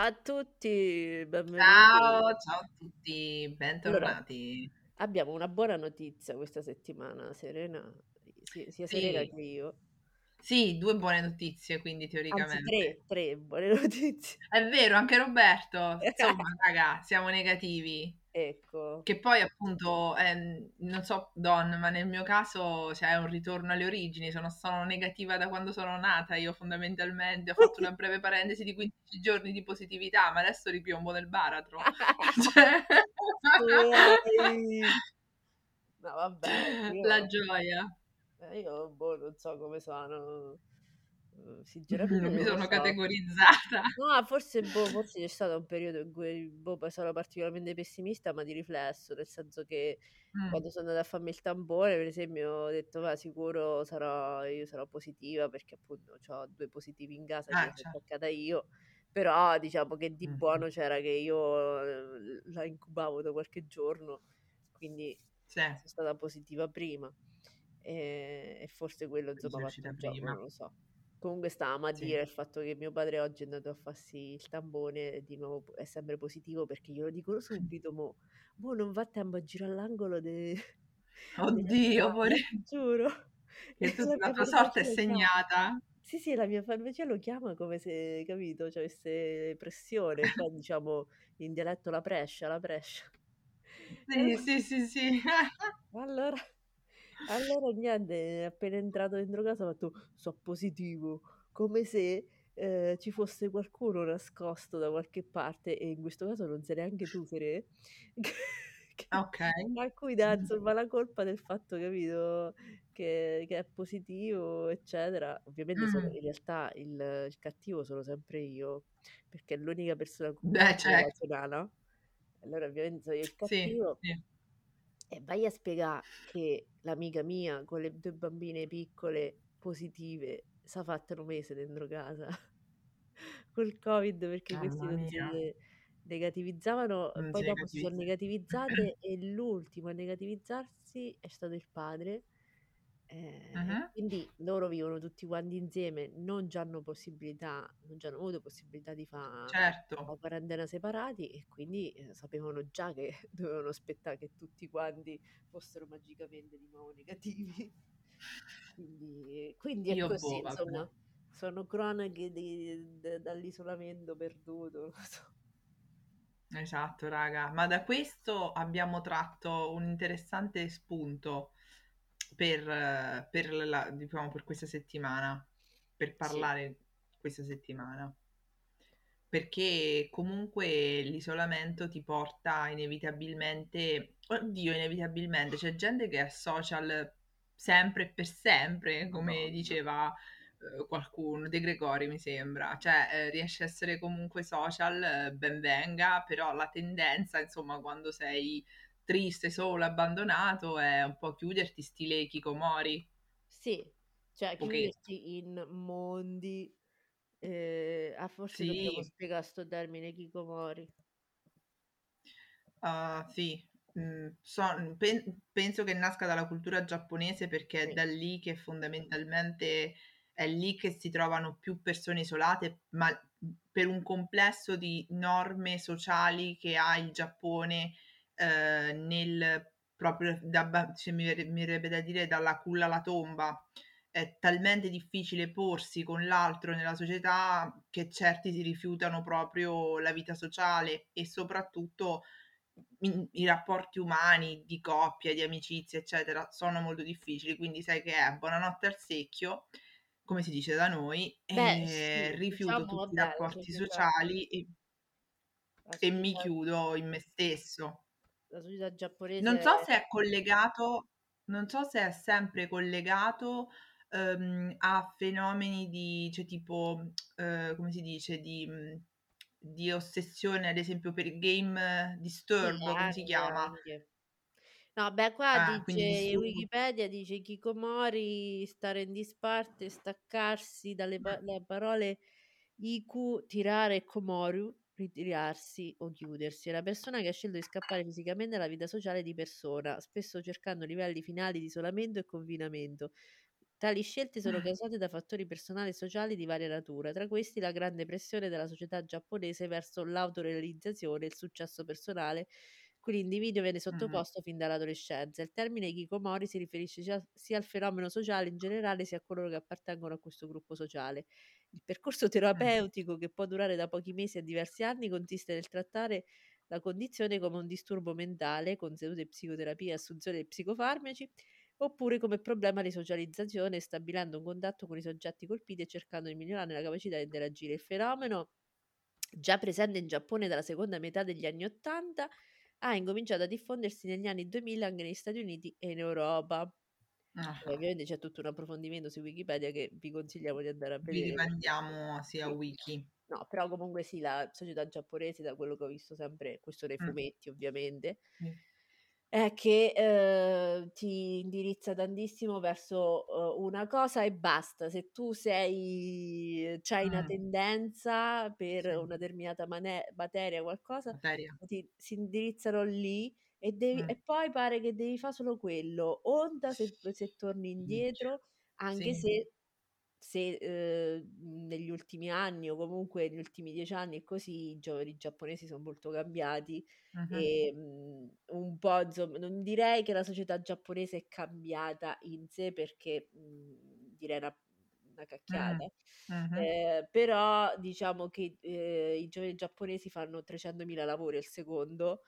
Ciao a tutti, benvenuti. Ciao, ciao a tutti, Allora, bentornati. abbiamo una buona notizia questa settimana, Serena, si- sia Serena Sì, che io. sì, due buone notizie, quindi Anzi, teoricamente. tre, tre buone notizie. È vero, anche Roberto. Insomma, raga, siamo negativi. Ecco, Che poi appunto, ehm, non so Don, ma nel mio caso c'è un ritorno alle origini, sono, sono negativa da quando sono nata, io fondamentalmente ho fatto una breve parentesi di 15 giorni di positività, ma adesso ripiombo nel baratro. Cioè... No vabbè, La io, gioia. eh, io boh, non so come sono, Eh, Non sinceramente mi non lo sono so. categorizzata. No, forse, boh, forse c'è stato un periodo in cui boh, sono particolarmente pessimista, ma di riflesso, nel senso che Mm, quando sono andata a farmi il tampone, per esempio, ho detto, ma sicuro sarò, io sarò positiva perché appunto ho due positivi in casa, Ah, mi sono certo. attaccata io, però diciamo che di Mhm. buono c'era che io eh, la incubavo da qualche giorno, quindi Sì, sono stata positiva prima e, e forse quello insomma prima. non lo so. Comunque stavamo a Sì. dire il fatto che mio padre oggi è andato a farsi il tampone di nuovo è sempre positivo perché glielo dicono subito, mo, mo non va tempo a girare all'angolo de... Oddio, ti giuro. che E tu, la tua sorte è segnata. Sì, sì, la mia farmacia lo chiama come se, capito, cioè avesse pressione, qua diciamo in dialetto la prescia, la prescia. Sì, allora, sì, sì, sì. allora, allora niente, appena entrato dentro casa ho fatto, so positivo, come se eh, ci fosse qualcuno nascosto da qualche parte e in questo caso non sei neanche tu, Sere, che- Ok. a cui dà insomma la colpa del fatto, capito, che, che è positivo, eccetera. Ovviamente sono- Mm. in realtà il, il cattivo sono sempre io, perché è l'unica persona con cui Beh, certo. Allora ovviamente sono io il Sì, cattivo. sì. E vai a spiegare che l'amica mia con le due bambine piccole positive si è fatta un mese dentro casa col covid perché questi Mamma non si negativizzavano, non poi dopo si sono negativizza. negativizzate e l'ultimo a negativizzarsi è stato il padre. Eh, Mhm. quindi loro vivono tutti quanti insieme, non già hanno possibilità, non già hanno avuto possibilità di fare la Certo. quarantena separati e quindi eh, sapevano già che dovevano aspettare che tutti quanti fossero magicamente di nuovo negativi. Quindi, quindi è così, boh, vabbè. insomma, sono cronache di- d- dall'isolamento perduto, so. Esatto, raga. Ma da questo abbiamo tratto un interessante spunto per, eh, per la- diciamo, per questa settimana, per Sì, parlare questa settimana. Perché comunque l'isolamento ti porta inevitabilmente, oddio, inevitabilmente, c'è gente che è social sempre e per sempre, come Madonna. diceva eh, qualcuno, De Gregori mi sembra, cioè eh, riesce a essere comunque social, eh, ben venga, però la tendenza, insomma, quando sei triste, solo, abbandonato, è un po' chiuderti stile Kikomori, Sì, cioè chiudersi in mondi. eh, ah, forse dobbiamo Sì, spiegare sto termine Kikomori. Ah, sì, mm, so- pen- penso che nasca dalla cultura giapponese perché è Sì, da lì che fondamentalmente è lì che si trovano più persone isolate, ma per un complesso di norme sociali che ha il Giappone eh, nel proprio, da, cioè, mi verrebbe da dire dalla culla alla tomba. È talmente difficile porsi con l'altro nella società che certi si rifiutano proprio la vita sociale e soprattutto i rapporti umani di coppia, di amicizia, eccetera, sono molto difficili, quindi sai che è buonanotte al secchio, come si dice da noi, beh, e sì, rifiuto diciamo, tutti i rapporti società, sociali e, e mi chiudo in me stesso. La società Non giapponese so se è collegato, non so se è sempre collegato ehm, a fenomeni di, cioè tipo, eh, come si dice, di, mh, di ossessione, ad esempio per game Sì, disturb, come si chiama? anche. No, beh, qua Ah, dice disturbo. Wikipedia, dice Kikomori, stare in disparte, staccarsi dalle pa- le parole Iku, tirare e Komoru, ritirarsi o chiudersi. È la persona che ha scelto di scappare fisicamente dalla vita sociale di persona, spesso cercando livelli finali di isolamento e confinamento. Tali scelte sono causate da fattori personali e sociali di varia natura, tra questi la grande pressione della società giapponese verso l'autorealizzazione e il successo personale cui l'individuo viene sottoposto fin dall'adolescenza. Il termine hikikomori si riferisce sia, sia al fenomeno sociale in generale sia a coloro che appartengono a questo gruppo sociale. Il percorso terapeutico, che può durare da pochi mesi a diversi anni, consiste nel trattare la condizione come un disturbo mentale, con sedute psicoterapia e assunzione di psicofarmaci, oppure come problema di socializzazione, stabilendo un contatto con i soggetti colpiti e cercando di migliorare la capacità di interagire. Il fenomeno, già presente in Giappone dalla seconda metà degli anni Ottanta, ha incominciato a diffondersi negli anni 2000 anche negli Stati Uniti e in Europa. Ah. Ovviamente c'è tutto un approfondimento su Wikipedia che vi consigliamo di andare a Vi vedere. perché- rimandiamo sì a wiki. No, però comunque sì, la società giapponese, da quello che ho visto sempre, questo nei Mh. fumetti ovviamente, Sì. È che eh, ti indirizza tantissimo verso eh, una cosa e basta. Se tu sei, c'hai una tendenza per Sì. una determinata mane- materia, qualcosa, Materia. ti, si indirizzano lì e, devi, e poi pare che devi fare solo quello. Onda se, se torni indietro, anche Sì. se, se eh, negli ultimi anni o comunque negli ultimi dieci anni e così i giovani giapponesi sono molto cambiati Mh-mh. e mh, un po' insomma non direi che la società giapponese è cambiata in sé perché mh, direi una, una cacchiata Mh-mh. eh, però diciamo che eh, i giovani giapponesi fanno 300.000 lavori al secondo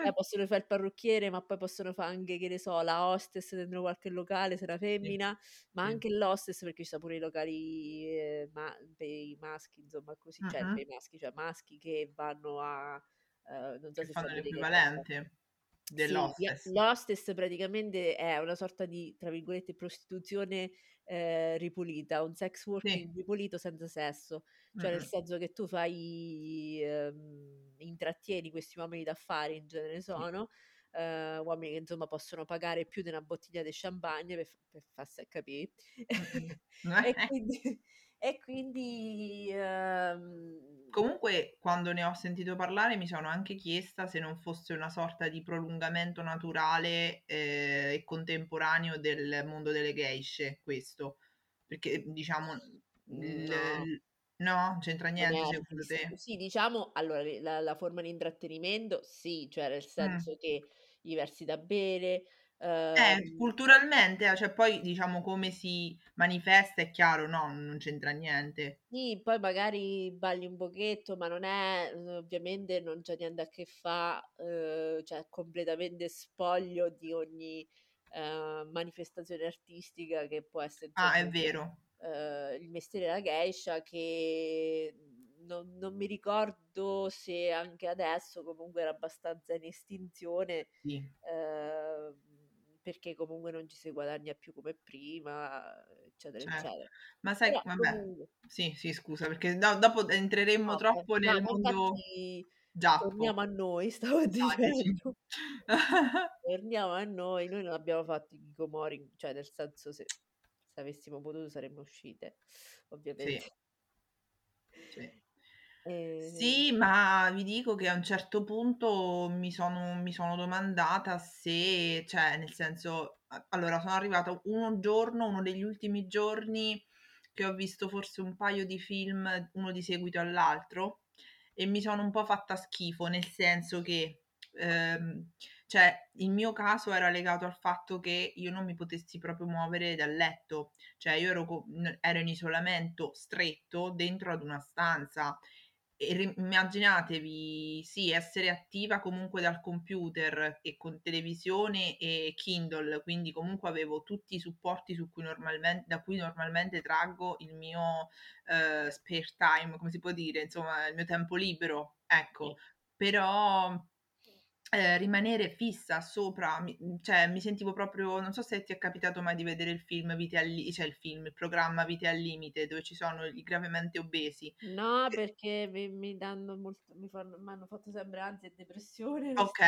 eh, possono fare il parrucchiere, ma poi possono fare anche, che ne so, la hostess dentro qualche locale se è una Sì, femmina, ma sì. anche l'hostess perché ci sono pure i locali eh, ma- per i maschi, insomma, così, cioè Mh-mh. per i maschi, cioè maschi che vanno a, eh, non so Che se fanno l'equivalente Sì, dell'hostess. l'hostess praticamente è una sorta di, tra virgolette, prostituzione eh, ripulita, un sex working Sì. ripulito senza sesso, cioè nel Mh-mh. senso che tu fai, ehm, intrattieni questi uomini d'affari, in genere Sì. sono, eh, uomini che insomma possono pagare più di una bottiglia di champagne per, per farsi capire. Mh-mh. e quindi, e quindi ehm, Comunque, quando ne ho sentito parlare, mi sono anche chiesta se non fosse una sorta di prolungamento naturale eh, e contemporaneo del mondo delle geishe, questo. Perché, diciamo, no. il- no, c'entra niente è secondo te? Sì, diciamo, allora, la, la forma di intrattenimento, sì, cioè nel Mm. senso che gli versi da bere, Eh, ehm, culturalmente, eh, cioè poi diciamo come si manifesta è chiaro, no, non c'entra niente. sì, poi magari balli un pochetto, ma non è, eh, ovviamente non c'è niente a che fare, cioè completamente spoglio di ogni eh, manifestazione artistica che può essere, Ah, è vero. eh, il mestiere della geisha che non, non mi ricordo se anche adesso comunque era abbastanza in estinzione Sì. Perché comunque non ci si guadagna più come prima eccetera Certo. eccetera Ma sai, però vabbè, comunque sì, sì, scusa, perché do- dopo entreremmo no, troppo no, nel mondo infatti giappo. torniamo a noi stavo dicendo torniamo a noi noi non abbiamo fatto i Kikomori cioè nel senso se, se avessimo potuto saremmo uscite ovviamente Sì, sì. E- Sì, ma vi dico che a un certo punto mi sono, mi sono domandata se, cioè, nel senso, allora sono arrivata un giorno, uno degli ultimi giorni, che ho visto forse un paio di film, uno di seguito all'altro, e mi sono un po' fatta schifo, nel senso che, ehm, cioè, il mio caso era legato al fatto che io non mi potessi proprio muovere dal letto, cioè io ero, ero in isolamento stretto dentro ad una stanza e immaginatevi, sì, essere attiva comunque dal computer e con televisione e Kindle, quindi comunque avevo tutti i supporti su cui normalmente, da cui normalmente traggo il mio eh, spare time, come si può dire, insomma, il mio tempo libero, ecco, però eh, rimanere fissa sopra, mi, cioè mi sentivo proprio, non so se ti è capitato mai di vedere il film Vite al Limite, cioè il film, il programma Vite al Limite, dove ci sono i gravemente obesi. No, perché mi, mi danno molto, mi fanno, mi hanno fatto sempre ansia e depressione Ok,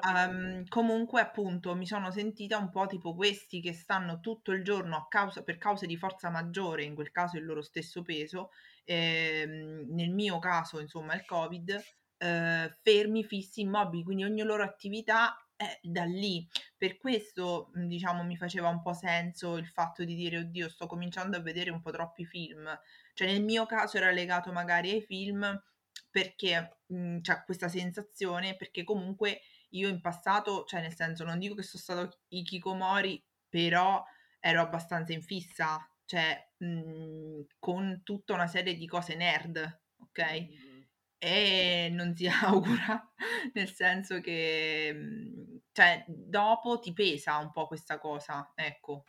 ehm, comunque appunto mi sono sentita un po' tipo questi che stanno tutto il giorno a causa, per cause di forza maggiore, in quel caso il loro stesso peso, ehm, nel mio caso insomma il Covid, eh, fermi, fissi, immobili, quindi ogni loro attività eh, da lì. Per questo, diciamo, mi faceva un po' senso il fatto di dire: "Oddio, sto cominciando a vedere un po' troppi film". Cioè, nel mio caso era legato magari ai film perché, mhmm, cioè questa sensazione, perché comunque io in passato, cioè nel senso, non dico che so stato hikikomori, però ero abbastanza in fissa, cioè, mhmm, con tutta una serie di cose nerd, Mh-mh. E non si augura, nel senso che, mhmm, cioè dopo ti pesa un po' questa cosa, ecco.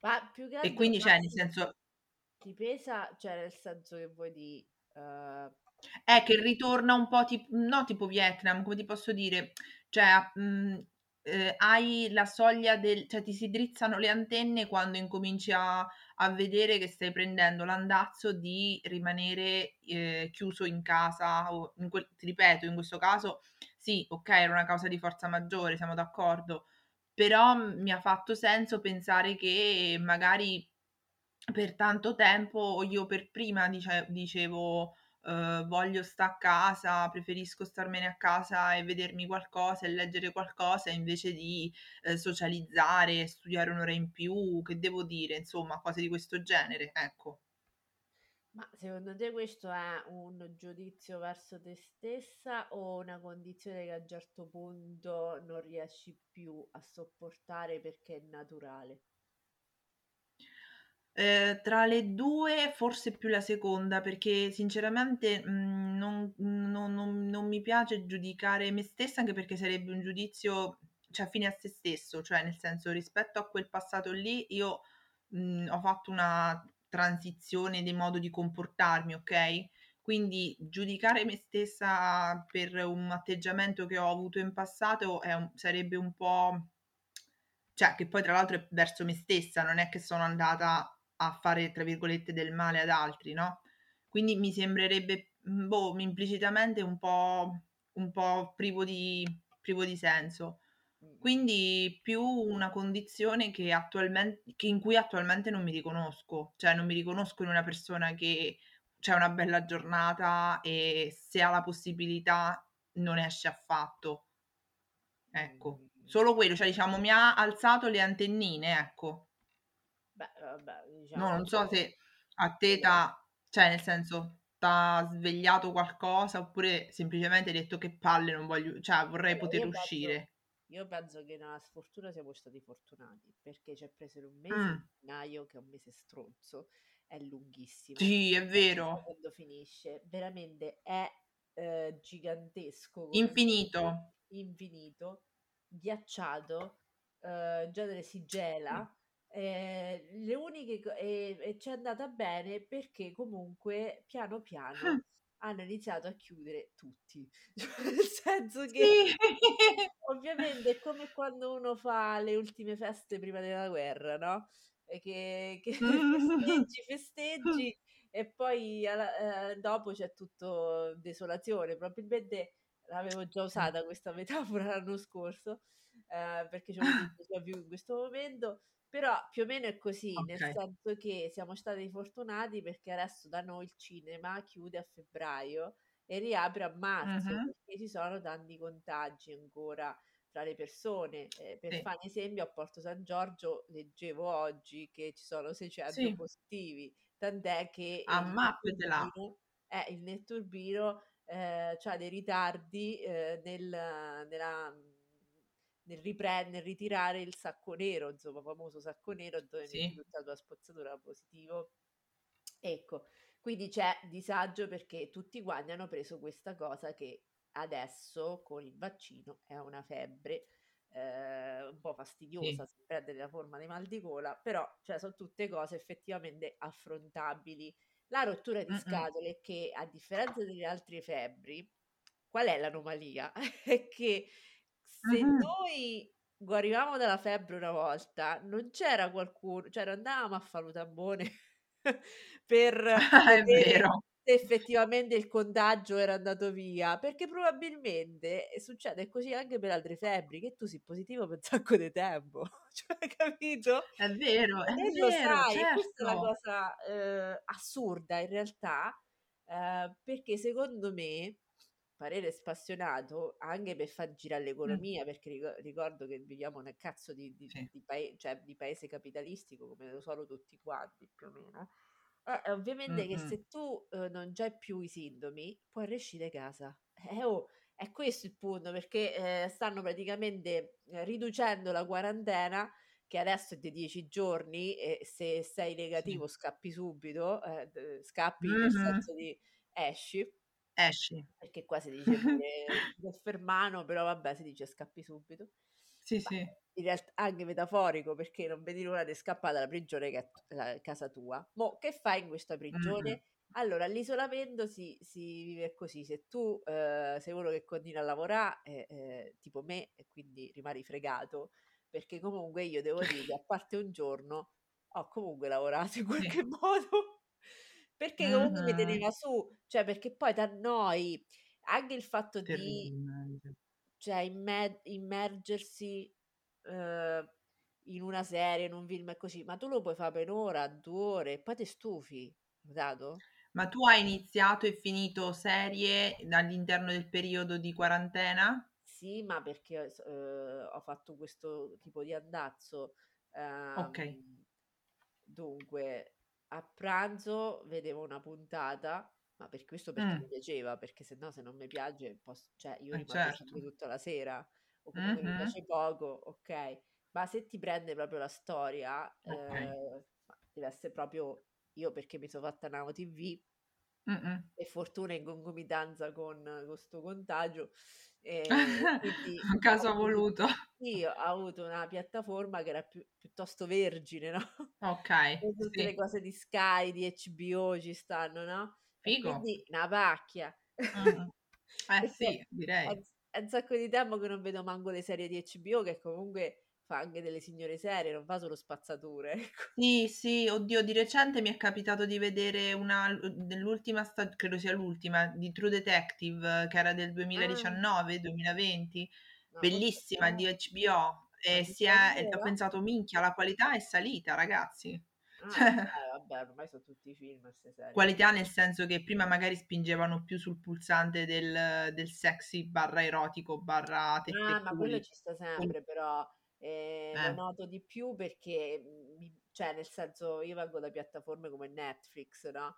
Ma più che E altro quindi ma cioè nel senso ti pesa, cioè nel senso che vuoi dì, uhm Eh, che ritorna un po' tip no tipo Vietnam, come ti posso dire, cioè a mhmm, ehm, hai la soglia del cioè ti si drizzano le antenne quando incominci a a vedere che stai prendendo l'andazzo di rimanere, ehm, chiuso in casa o in quel ti ripeto, in questo caso sì, okay, era una causa di forza maggiore, siamo d'accordo, però, mi ha fatto senso pensare che magari per tanto tempo io per prima dice dicevo, uhm: "Voglio sta a casa, preferisco starmene a casa e vedermi qualcosa e leggere qualcosa invece di, ehm, socializzare, studiare 1 ora in più", che devo dire, insomma, cose di questo genere, ecco. Ma secondo te questo è un giudizio verso te stessa o una condizione che a un certo punto non riesci più a sopportare perché è naturale? Ehm, tra le 2 forse più la seconda, perché sinceramente, mhmm, non non non non mi piace giudicare me stessa, anche perché sarebbe un giudizio, cioè fine a se stesso, cioè nel senso rispetto a quel passato lì io, mhmm, ho fatto una transizione di modo di comportarmi, okay, quindi giudicare me stessa per un atteggiamento che ho avuto in passato è un sarebbe un po' cioè che poi tra l'altro è verso me stessa, non è che sono andata a fare, tra virgolette, "del male" ad altri, no, quindi mi sembrerebbe, mhmm, boh, implicitamente un po' un po' privo di privo di senso. Quindi più una condizione che attualmen che in cui attualmente non mi riconosco, cioè non mi riconosco in una persona che c'ha una bella giornata e se ha la possibilità non esce affatto. Ecco, solo quello, cioè diciamo mi ha alzato le antennine, ecco. Beh, vabbè, No, diciamo non so che se a te t'ha cioè nel senso, t'ha svegliato qualcosa oppure semplicemente hai detto: "Che palle, non voglio cioè vorrei Allora, poter io penso uscire". io penso che nella sfortuna siamo stati fortunati, perché ci è preso in 1 mese di gennaio, che è un mese stronzo, è lunghissimo, Sì, è non si sa vero. quando finisce. Veramente è, ehm, gigantesco come Infinito. infinito, ghiacciato, uhm, in genere si gela, ehm, le uniche co e e c'è andata bene perché comunque piano, piano hanno iniziato a chiudere tutti. Cioè nel senso che Sì. ovviamente è come quando uno fa le ultime feste prima della guerra, no, e che che festeggi, festeggi e poi alla ehm, dopo c'è tutto desolazione. Probabilmente l'avevo già usata questa metafora l'anno scorso, ehm, perché un déjà vu in questo momento, però più o meno è così, nel Okay. senso che siamo stati fortunati perché adesso da noi il cinema chiude a febbraio e riapre a marzo, Mh-mh. perché ci sono tanti contagi ancora tra le persone. Ehm, per Sì. fare un esempio, a Porto San Giorgio leggevo oggi che ci sono 600 Sì. positivi, tant'è che, ehm, il Ammappetela. netturbino eh, il netturbino, ehm, c'ha dei ritardi, ehm, nel nella nel ripren nel ritirare il sacco nero, insomma, famoso sacco nero dove metti Sì. tutta la tua spazzatura positivo. Ecco, quindi c'è disagio perché tutti quanti hanno preso questa cosa che adesso con il vaccino è una febbre, ehm, un po' Sì. fastidiosa, se prende la forma di mal di gola, però cioè son tutte cose effettivamente affrontabili. La rottura di scatole è che, a differenza delle altre febbri, qual è l'anomalia? È che se Mh-mh. noi guarivamo dalla febbre una volta, non c'era qualcuno cioè non andavamo a fa' lu tampone per vero. se effettivamente il contagio era andato via, perché probabilmente, e succede così anche per altre febbri, che tu sii positivo pe' un sacco de tempo, cioè capito? È vero, è E vero, sai, e questa è la certo. cosa, uhm, assurda in realtà, ehm, perché secondo me parere spassionato anche per far girare l'economia, perché rico ricordo che viviamo nel cazzo di di Sì. di pae cioè di paese capitalistico come lo sono tutti quanti più o meno. Eh, ovviamente che Mh-mh. se tu, uhm, non c'hai più i sintomi, puoi resci de casa. Eh, oh, è questo il punto, perché, ehm, stanno praticamente, ehm, riducendo la quarantena, che adesso è di 10 giorni e se sei Sì. negativo scappi subito, d scappi nel Mh-mh. senso di esci Esci. perché qua si dice pure Grosfermano, però vabbè si dice scappi subito. Sì, Ma sì. in realt anche metaforico, perché non vedi l'ora de scappà dalla prigione che è la casa tua. Mo' che fai in questa prigione? Allora, l'isolamento si si vive così: se tu, uhm, sei uno che continua a lavorà, e ehm, tipo me, e quindi rimani fregato, perché comunque io devo che a parte un giorno ho comunque lavorato in Sì. qualche modo, perché comunque mi teneva su, cioè perché poi t'annoi. Anche il fatto di Terribilmente. cioè imme immergersi, uhm, in una serie, in un film e così, ma tu lo puoi fa per 1 ora, 2 ore e poi te stufi, notato? Ma tu hai iniziato e finito serie all'interno del periodo di quarantena? Sì, ma perché uhm, ho fatto questo tipo di andazzo. Okay. Ehm, dunque, a pranzo vedevo una puntata, ma per questo perché mi Mh. piaceva, perché se no se non mi piace pos cioè io Eh, rimango certo. tutta la sera, o comunque mi Mh-mh. piace poco, okay. Ma se ti prende proprio la storia, Okay. ma deve esse proprio io perché mi so fatta 'na OTV Mh-mh. per fortuna in concomitanza con con 'sto contagio, ehm, quindi Un ho caso avuto voluto. sì, ho avuto una piattaforma che era più piuttosto vergine, no, Okay, con tutte le sì. cose di Sky, di HBO ci stanno, no, e Figo. quindi 'na pacchia. Mh-mh. Eh Perché sì, è direi. è un sacco di tempo che non vedo manco le serie di HBO, che comunque fa anche delle signore serie, non fa solo spazzature, ecco. Sì, sì, oddio di recente mi è capitato di vedere una dell'ultima sta credo sia l'ultima, di True Detective, che era del Ah. 2019, 2020, No, bellissima di. HBO e si è ho pensato: "Minchia, la qualità è salita ragazzi." Ah, eh beh, vabbè ormai so tutti film 'ste serie. Qualità nel senso che prima magari spingevano più sul pulsante del del sexy/erotico/tette Ah, e ma quello ci sta sempre però, lo Eh. noto di più perché, mhmm, mi cioè nel senso io vengo da piattaforme come Netflix, no,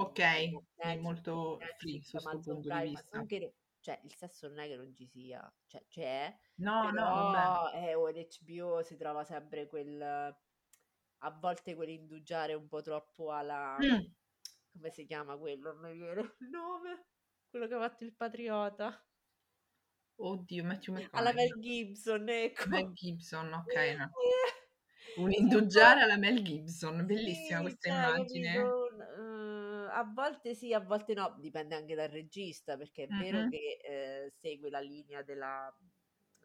Okay, quindi Netflix molto free Netflix, 'sto Amazon Prime, che cioè il sesso non è che non ci sia, cioè c'è, No, no, eh, oh, in HBO si trova sempre quel a volte quell'indugiare un po' troppo alla Mh. come si chiama quello? Non mi viene il nome, quello che ha fatto Il Patriota. Oddio, Matthew Alla McConaughey. Mel Gibson, Mel ecco. Gibson, okay, no. Un Sì, un indugiare alla Mel Gibson, bellissima sì, questa cioè immagine. uhm, a volte sì, a volte no, dipende anche dal regista, perché è vero Mh-mh. che, ehm, segue la linea della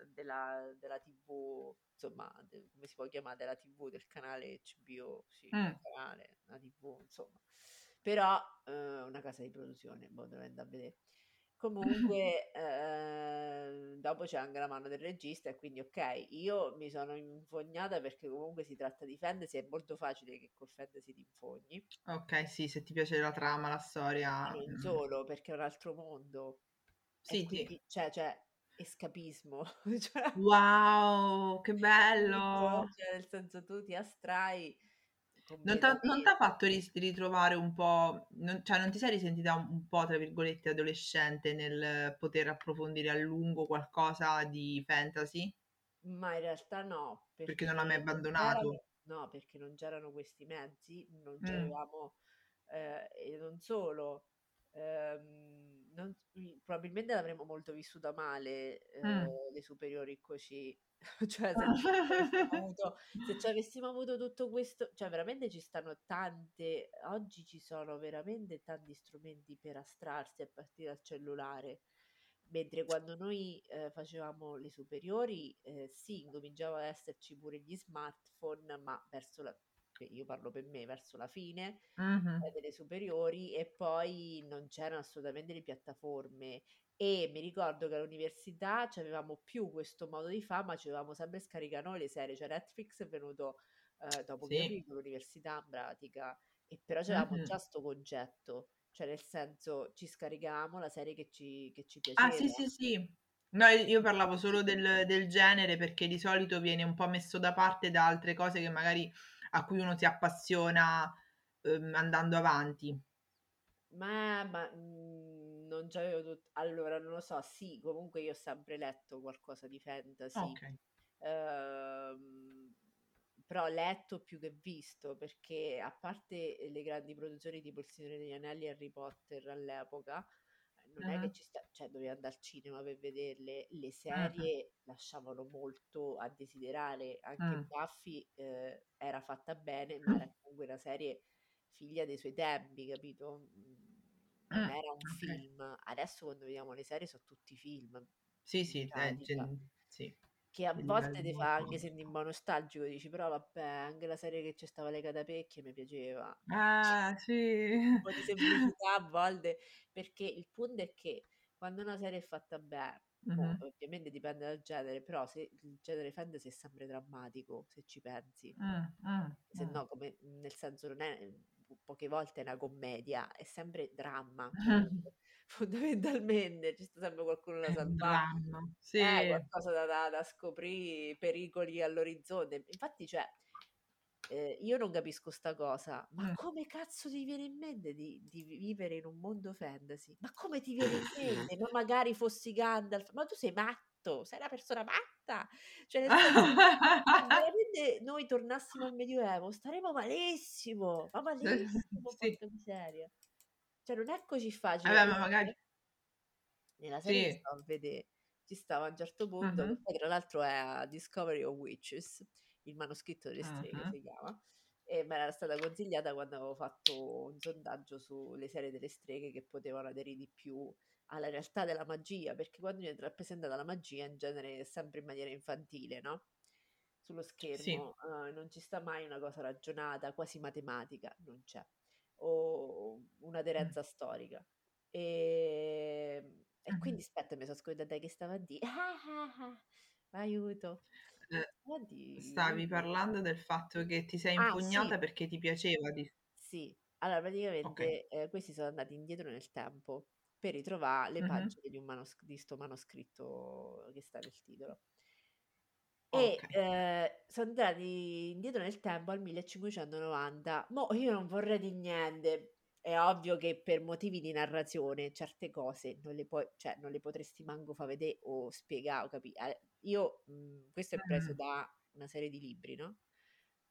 della della TV, insomma, de come si può chiamà, della TV, del canale HBO, sì, Mh. canale, una TV, insomma. Però, uhm, una casa di produzione, lo vai a vedè. Comunque, ehm, dopo c'è anche la mano del regista e quindi okay, io mi sono infognata perché comunque si tratta di fantasy, è molto facile che col fantasy ti infogni. Okay, sì, se ti piace la trama, la storia, non mh. solo, perché è un altro mondo e Sì, sì. quindi cioè cioè escapismo, cioè Wow, che bello! Cioè nel senso tu ti astrai Non t'ha completamente. fatto ritrovare un po' non cioè non ti sei risentita un po', tra virgolette, "adolescente" nel poter approfondire a lungo qualcosa di fantasy? Ma in realtà no, Perché non hai mai perché abbandonato? no, perché non c'erano questi mezzi, non Mh. c'avevamo ehm, e non solo, ehm, non mhmm, probabilmente l'avremmo molto vissuta male, Mh. ehm, le superiori così. Cioè se avuto se c'avessimo avuto tutto questo cioè veramente ci stanno tante oggi ci sono veramente tanti strumenti per astrarsi a partire dal cellulare, mentre quando noi, ehm, facevamo le superiori, ehm, sì, incominciava a esserci pure gli smartphone, ma verso la io parlo per me, verso la fine, ehm, delle superiori e poi non c'erano assolutamente le piattaforme e mi ricordo che all'università c'avevamo più questo modo di fa', ma ci dovevamo sempre scaricà noi le serie, cioè Netflix è venuto, ehm, dopo che io Sì. l'università in pratica, e però c'avevamo Mh-mh. già 'sto concetto. Cioè, nel senso, ci scaricavamo la serie che ci che ci Ah, sì, piaceva. sì, sì. No, io parlavo solo del del genere perché di solito viene un po' messo da parte da altre cose che magari a cui uno si appassiona, uhm, andando avanti. Ma ma, mhmm, non c'avevo tut allora non lo so, sì, comunque io ho sempre letto qualcosa di fantasy, Okay. uhm, però letto più che visto, perché a parte le grandi produzioni tipo Il Signore degli Anelli e Harry Potter all'epoca, non è che Mh-mh. ci sta cioè dovevi andà al cinema per vederle. Le Mh-mh. serie lasciavano molto a desiderare, anche Mh. Buffy, ehm, era fatta bene, ma era comunque una serie figlia dei suoi tempi, capito? Mhmm, non era un okay. film. Adesso quando vediamo le serie so' tutti film, Sì, sì, è pratica. gen sì, Che a volte ti fa anche sentì un po' nostalgico, dici: "Però vabbè, anche la serie che c'è stava Le Catapecchie mi piaceva." Ah, sì. Un po' di semplicità a volte, perché il punto è che quando una serie è fatta bene, mo Mh-mh. ovviamente dipende dal genere, però se il genere fantasy è sempre drammatico, se ci pensi. Mh, mh, Se no come nel senso non è poche volte è una commedia, è sempre dramma. Fondamentalmente ci sta sempre qualcuno da salvà dramma, eh, sì. qualcosa da da da scoprì, pericoli all'orizzonte. Infatti cioè, ehm, io non capisco 'sta cosa, ma Mh. come cazzo ti viene in mente di di vivere in un mondo fantasy? Ma come ti viene in mente? Ma magari fossi Gandalf, ma tu sei matto, sei una persona matta! Cioè nel senso, veramente noi tornassimo al Medioevo staremmo malissimo, ma malissimo, Sì. miseria. Cioè non è così facile. Vabbè, ma magari Nella serie Sì. stavo a vedè, ci stava a un certo punto, poi tra l'altro è a Discovery of Witches, il manoscritto delle streghe Mh-mh. si chiama, e m'era stata consigliata quando avevo fatto un sondaggio sulle serie delle streghe che potevano aderì di più alla realtà della magia, perché quando viene rappresentata la magia in genere è sempre in maniera infantile, no, sullo Sì. schermo, uhm, non ci sta mai una cosa ragionata, quasi matematica, non c'è, o un'aderenza storica. Ehm, e quindi Mh-mh. aspetta mi so scordata che stavo a dì. Aiuto. Dì stavi parlando del fatto che ti sei Ah, sì. impugnata perché ti piaceva di Sì. Allora Okay. praticamente, ehm, questi sono andati indietro nel tempo per ritrovà le Mh-mh. pagine di un manosc di 'sto manoscritto che sta nel titolo. E, Okay. ehm, sono andati indietro nel tempo al 1590. Mo' io non vorrei dì niente, è ovvio che per motivi di narrazione certe cose non le puoi cioè non le potresti manco fa vedè o spiegà o capì a io mhmm, questo è preso Mh. da una serie di libri, no,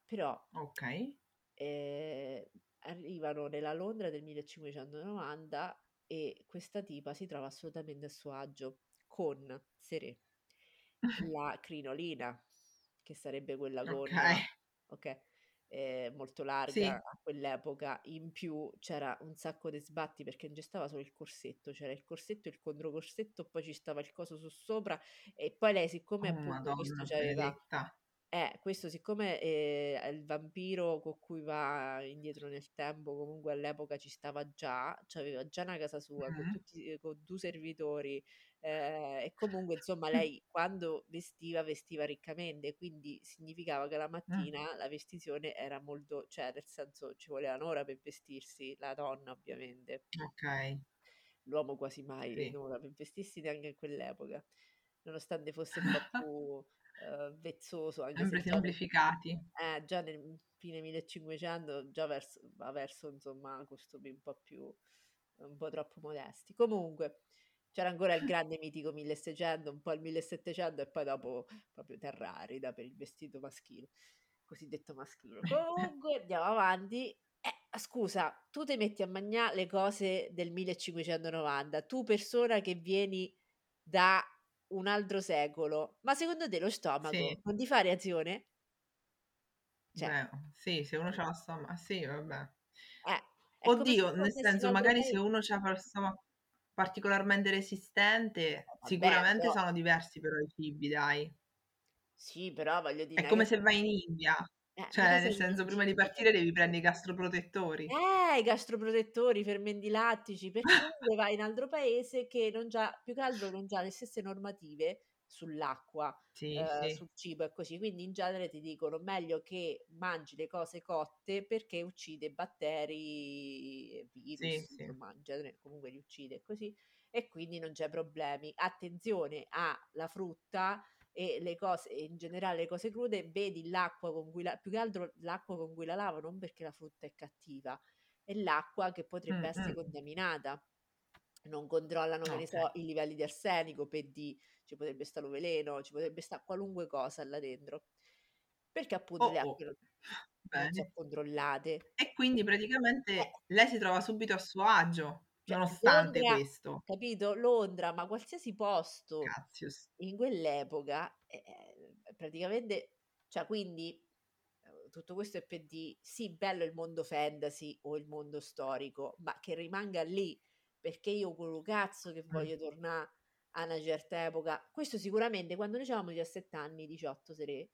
però Okay. ehm, arrivano nella Londra del 1590 e questa tipa si trova assolutamente a suo agio con Seré, la crinolina, che sarebbe quella con Okay. ehm, molto larga Sì. a quell'epoca. In più c'era un sacco de sbatti perché non ci stava solo il corsetto, c'era il corsetto, il controcorsetto, poi ci stava il coso sussopra e poi lei siccome Oh appunto questo Madonna c'aveva benedetta. eh, questo siccome, ehm, è il vampiro co' cui va indietro nel tempo, comunque all'epoca ci stava già, c'aveva già 'na casa sua con tutti co' du servitori, ehm, e comunque insomma lei quando vestiva, vestiva riccamente, quindi significava che la mattina la vestisione era molto cioè nel senso ci voleva 1 ora per vestirsi, la donna ovviamente. Okay. L'uomo quasi mai Sì. 1 ora per vestirsi neanche in quell'epoca, nonostante fosse un po' più, uhm, vezzoso, anche se Sempre già semplificati. eh, già nel, fine 1500 già verso va verso insomma costumi un po' più un po' troppo modesti. Comunque c'era ancora il grande mitico 1600, un po' il 1700 e poi dopo proprio terra arida per il vestito maschile, cosiddetto maschile. Comunque andiamo avanti, eh, scusa, tu te metti a magnà le cose del 1590, tu persona che vieni da un altro secolo, ma secondo te lo stomaco Sì. non ti fa reazione? Cioè Beh, sì, se uno c'ha lo stoma sì, vabbè. Eh, se Oddio, nel senso magari se paese uno c'ha lo stomaco particolarmente resistente, Eh, vabbè sicuramente però sono diversi però i cibi dai. Sì, però voglio dì È come se vai in India, Eh, cioè nel senso prima di partire devi prendi i gastroprotettori. Eh, i gastroprotettori, i fermenti lattici, perché vai in altro paese che non c'ha più che altro non c'ha le stesse normative sull'acqua, Sì, eh, sì. sul cibo e così. Quindi in genere ti dicono meglio che mangi le cose cotte perché uccide batteri, virus, sì. insomma, in genere comunque li uccide così e quindi non c'è problemi. Attenzione alla frutta e le cose, in generale le cose crude, vedi l'acqua con cui la, più che altro l'acqua con cui la lavo, non perché la frutta è cattiva, è l'acqua che potrebbe Mh, essere contaminata. Non controllano, che ne Okay. so, i livelli di arsenico, per di ci potrebbe stare un veleno, ci potrebbe stare qualunque cosa là dentro. Perché appunto Oh, le oh. acque non, non sono controllate. E quindi Eh. praticamente lei si trova subito a suo agio, Cioè, nonostante Londra, questo. capito? Londra, ma qualsiasi posto Cazius. in quell'epoca, eh, eh, praticamente, cioè quindi eh, tutto questo è per dire, sì, bello il mondo fantasy o il mondo storico, ma che rimanga lì, perché io quello cazzo che Mh. voglio tornare a una certa epoca. Questo sicuramente quando noi avevamo 17 anni, 18 se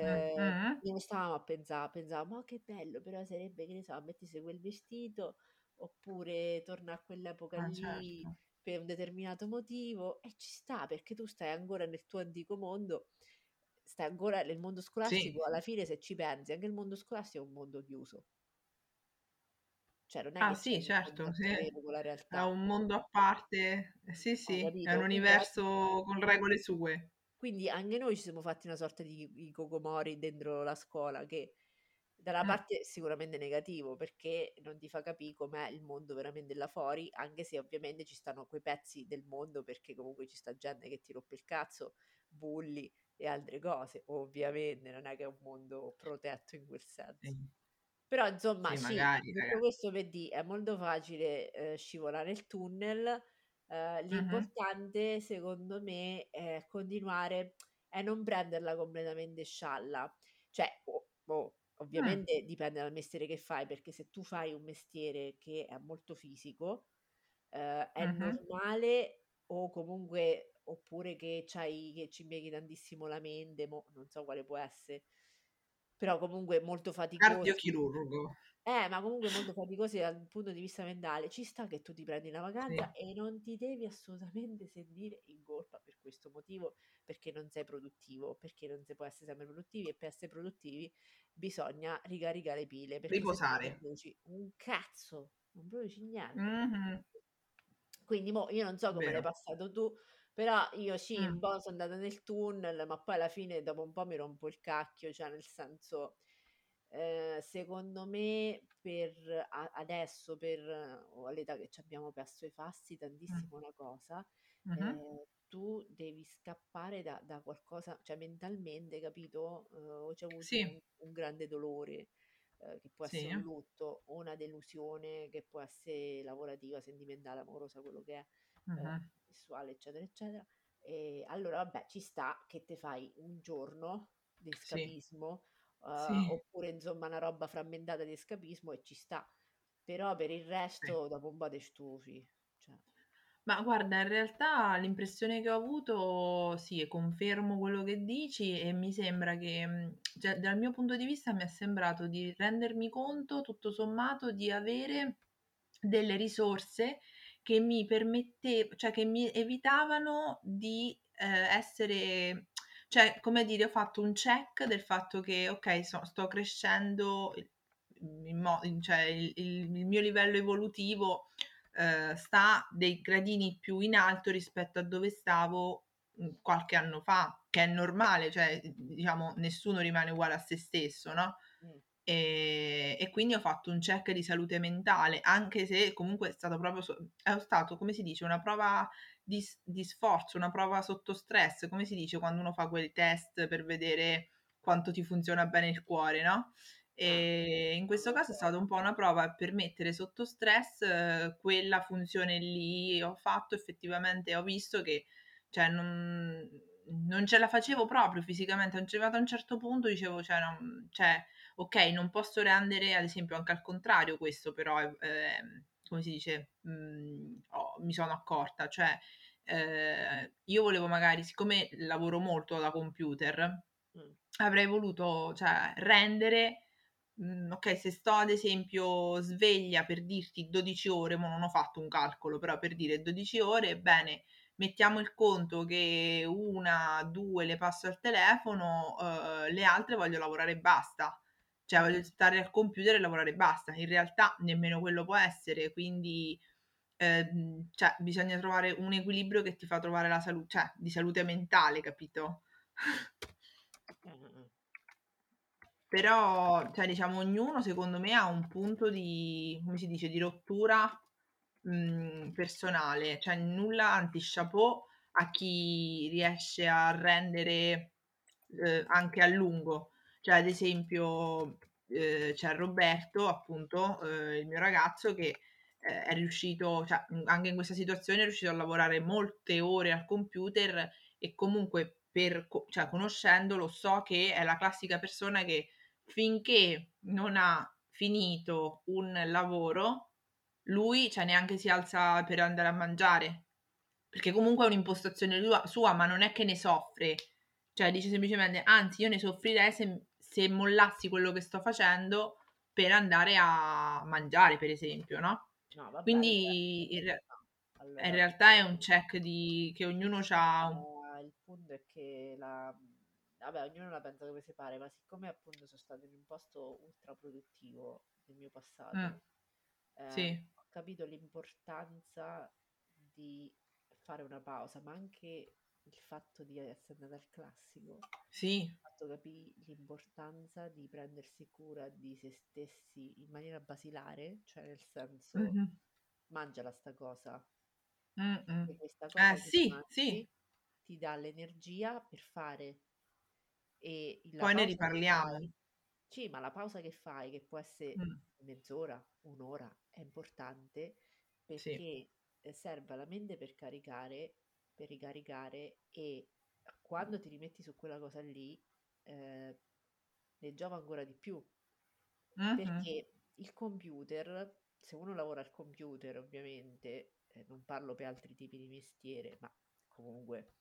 Mh, eh, non stavamo a pensare, pensavamo, ma che bello, però sarebbe, che ne so, mettise quel vestito, oppure torna a quell'epoca Ah, lì certo. per un determinato motivo e ci sta perché tu stai ancora nel tuo antico mondo, stai ancora nel mondo Sì. scolastico, alla fine se ci pensi, anche il mondo scolastico è un mondo chiuso. Cioè non è Ah che c'è sì, certo, sì. con la È realtà. un mondo a parte. Eh, sì, Hai sì, è un capito? Quindi, a- universo con regole sue. quindi anche noi ci siamo fatti una sorta di i cocomori dentro la scuola che da una Mh. parte è sicuramente negativo perché non ti fa capire com'è il mondo veramente là fuori, anche se ovviamente ci stanno quei pezzi del mondo perché comunque ci sta gente che ti rompe il cazzo, bulli e altre cose, ovviamente non è che è un mondo protetto in quel senso. Sì. Però insomma Sì, sì, magari, raga. questo per dire, è molto facile eh, scivolare il tunnel, eh, l'importante secondo me è continuare e non prenderla completamente scialla. Cioè, oh, oh, ovviamente dipende dal mestiere che fai, perché se tu fai un mestiere che è molto fisico, eh, è Mh-mh. normale o comunque oppure che, c'hai, che ci impieghi tantissimo la mente, mo, non so quale può essere, però comunque molto faticosi. Cardiochirurgo. Eh, ma comunque molto faticosi dal punto di vista mentale. Ci sta che tu ti prendi una Sì. vacanza e non ti devi assolutamente sentire in colpa per questo motivo, perché non sei produttivo, perché non si può essere sempre produttivi e per essere produttivi bisogna ricaricare le pile, Riposare. produci un cazzo, non produci niente. Mh-mh. Quindi mo io non so come l'hai passato tu, però io sì, un Mh. po' sono andata nel tunnel, ma poi alla fine dopo un po' mi rompo il cacchio, cioè nel senso, eh, secondo me per a- adesso, per o all'età che ci abbiamo perso i fasti Mh. tantissimo una cosa, Mh-mh. eh, tu devi scappare da, da qualcosa, cioè mentalmente, capito? Eh, o c'è avuto Sì. un, un grande dolore, eh, che può essere Sì. un lutto o una delusione che può essere lavorativa, sentimentale, amorosa, quello che è, eh, Mh-mh. Sessuale, eccetera, eccetera. E allora, vabbè, ci sta che te fai un giorno di Sì. scapismo, eh, Sì. oppure insomma una roba frammentata di scapismo e ci sta. Però per il Sì. resto dopo un po' te stufi. Cioè, Ma guarda, in realtà l'impressione che ho avuto, sì, confermo quello che dici e mi sembra che, mhmm, cioè dal mio punto di vista mi è sembrato di rendermi conto, tutto sommato, di avere delle risorse che mi permette cioè che mi evitavano di, ehm, essere cioè, come dire, ho fatto un check del fatto che: okay, so sto crescendo, mo cioè il il il mio livello evolutivo, ehm, sta dei gradini più in alto rispetto a dove stavo, mhmm, qualche anno fa, che è normale, cioè, diciamo nessuno rimane uguale a se stesso, no, mm, ehm, e quindi ho fatto un check di salute mentale, anche se comunque è stato proprio è stato, come si dice, una prova di di sforzo, una prova sotto stress, come si dice quando uno fa quei test per vedere quanto ti funziona bene il cuore, no, ah, ehm, in questo caso è so. stato un po' una prova per mettere sotto stress eh, quella funzione lì. Ho fatto effettivamente ho visto che, cioè non non ce la facevo proprio fisicamente, arrivata a un certo punto dicevo, cioè non cioè, okay, non posso rendere ad esempio anche al contrario questo però è ehm, come si dice, mhmm, ho mi sono accorta, cioè, ehm, io volevo magari siccome lavoro molto da computer, Mm, avrei voluto, cioè, rendere mhmm, okay, se sto ad esempio sveglia per dirti 12 ore, mo non ho fatto un calcolo, però per dire 12 ore, bene, mettiamo il conto che una, due le passo al telefono, uh, le altre voglio lavorare e basta. Cioè voglio stare al computer e lavorare e basta. In realtà nemmeno quello può essere, quindi eh, cioè, bisogna trovare un equilibrio che ti fa trovare la salute, cioè di salute mentale, capito? Però, cioè, diciamo, ognuno secondo me ha un punto di, come si dice, di rottura mh, personale, cioè nulla anti-chapeau a chi riesce a rendere eh, anche a lungo. Cioè, ad esempio, eh, c'è Roberto, appunto, eh, il mio ragazzo, che eh, è riuscito, cioè, anche in questa situazione è riuscito a lavorare molte ore al computer e comunque per, cioè, conoscendolo so che è la classica persona che finché non ha finito un lavoro, lui cioè, neanche si alza per andare a mangiare, perché comunque è un'impostazione sua, ma non è che ne soffre, cioè dice semplicemente, anzi io ne soffrirei se, se mollassi quello che sto facendo per andare a mangiare, per esempio, no? no vabbè, Quindi in, re- allora, in, realtà è un check di, che ognuno ha... Un... Uh, il punto è che la, vabbè, ognuno la pensa come si pare, ma siccome appunto sono stato in un posto ultra produttivo nel mio passato, mm. eh, sì. ho capito l'importanza di fare una pausa, ma anche il fatto di essere andata al classico. Sì. Ho fatto capire l'importanza di prendersi cura di se stessi in maniera basilare, cioè nel senso, mm-hmm. mangiala sta cosa. Questa cosa eh, sì, mangi, sì. ti dà l'energia per fare e Poi ne riparliamo. Fai, sì, ma la pausa che fai, che può essere mm. mezz'ora, un'ora, è importante perché sì. serve alla mente per caricare, per ricaricare e quando ti rimetti su quella cosa lì eh, ne giova ancora di più. Mm-hmm. Perché il computer, se uno lavora al computer ovviamente, eh, non parlo per altri tipi di mestiere, ma comunque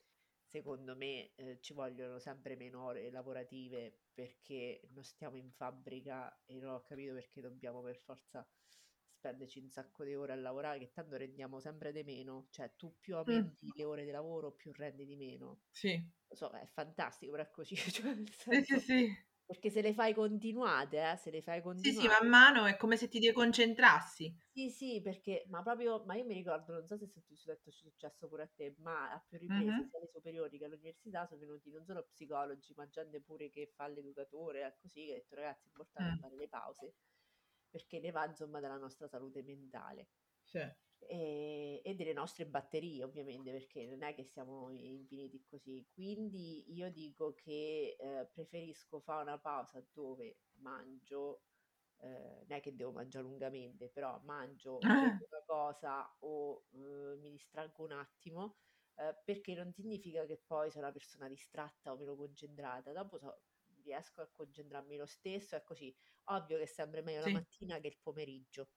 secondo me eh, ci vogliono sempre meno ore lavorative perché non stiamo in fabbrica e non ho capito perché dobbiamo per forza spenderci un sacco di ore a lavorare che tanto rendiamo sempre di meno cioè tu più mm. aumenti mm. le ore di lavoro più rendi di meno sì lo so è fantastico però è così cioè, senso, sì sì sì perché se le fai continuate, eh, se le fai continuate. Sì, sì, man mano è come se ti deconcentrassi. Sì, sì, perché, ma proprio, ma io mi ricordo, non so se è successo pure a te, ma a più riprese, mm-hmm. sia alle superiori che all'università, sono venuti non solo psicologi, ma gente pure che fa l'educatore, e così, che ha detto, ragazzi, è importante mm. fare le pause, perché ne va, insomma, della nostra salute mentale. Sì. E, e, delle nostre batterie ovviamente perché non è che siamo infiniti così. Quindi io dico che eh, preferisco fare una pausa dove mangio eh, non è che devo mangiare lungamente però mangio una cosa o eh, mi distraggo un attimo eh, perché non significa che poi sono una persona distratta o meno concentrata. Dopo so, riesco a concentrarmi lo stesso è così ovvio che è sempre meglio sì. la mattina che il pomeriggio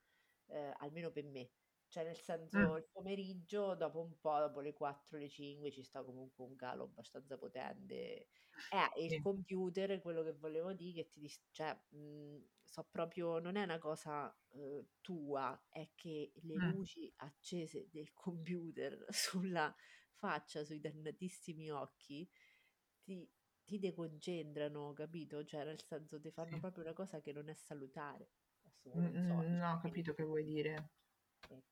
eh, almeno per me cioè, nel senso, mm. il pomeriggio, dopo un po', dopo le 4, le 5, ci sta comunque un calo abbastanza potente. Eh, il computer, quello che volevo dire, che ti dis- cioè, mh, mhmm, so proprio, non è una cosa uh, tua, è che le mm. luci accese del computer sulla faccia, sui dannatissimi occhi, ti, ti deconcentrano, capito? Cioè, nel senso, ti fanno sì. proprio una cosa che non è salutare. Non so, mm, no, ho capito che vuoi dire. Ecco.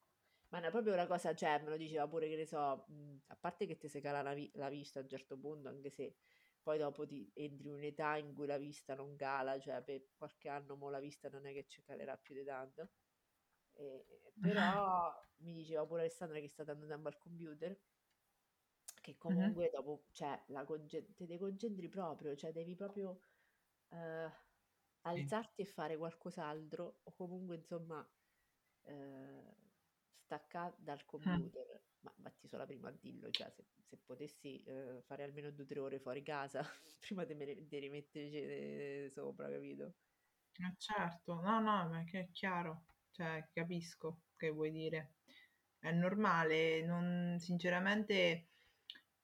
Ma è proprio una cosa, cioè, me lo diceva pure che ne so, mh, a parte che ti si cala la, vi- la, vista a un certo punto, anche se poi dopo ti entri in un'età in cui la vista non cala, cioè per qualche anno mo la vista non è che ci calerà più di tanto. E, però mi diceva pure Alessandra che sta dando tempo al computer, che comunque mm-hmm. dopo, cioè, la conge- te deconcentri proprio, cioè devi proprio uh, alzarti e fare qualcos'altro, o comunque insomma... Uh, stacca dal computer, mm. ma batti solo prima a dirlo, cioè se, se potessi eh, fare almeno due o tre ore fuori casa prima di, me, di rimetterci sopra, capito? Eh certo, no, no, ma che è chiaro, cioè capisco che vuoi dire. È normale, non, sinceramente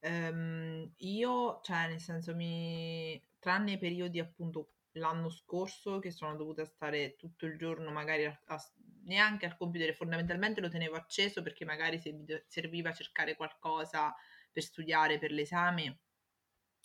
ehm, io, cioè nel senso mi, tranne i periodi appunto l'anno scorso che sono dovuta stare tutto il giorno magari a, a neanche al computer, fondamentalmente lo tenevo acceso perché magari serviva a cercare qualcosa per studiare per l'esame,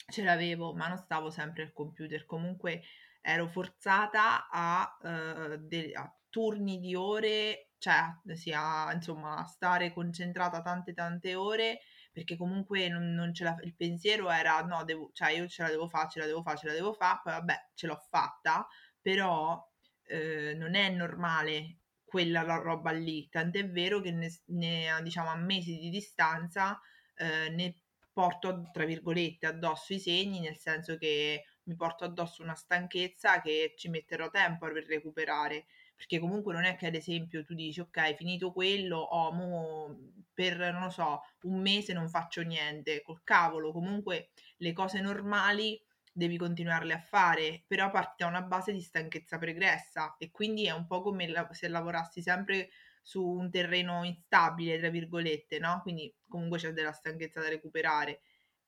ce l'avevo, ma non stavo sempre al computer. Comunque ero forzata a, uh, de- a turni di ore, cioè sia insomma stare concentrata tante tante ore perché comunque non, non ce la, il pensiero era no, devo, cioè io ce la devo fare, ce la devo fare, ce la devo fare, poi vabbè ce l'ho fatta, però eh, non è normale quella roba lì, tant'è vero che ne, ne diciamo a mesi di distanza eh, ne porto tra virgolette addosso i segni, nel senso che mi porto addosso una stanchezza che ci metterò tempo per recuperare perché comunque non è che ad esempio tu dici ok finito quello oh, mo per non so un mese non faccio niente. Col cavolo comunque le cose normali devi continuarle a fare però parti da una base di stanchezza pregressa e quindi è un po' come se lavorassi sempre su un terreno instabile tra virgolette no? Quindi comunque c'è della stanchezza da recuperare.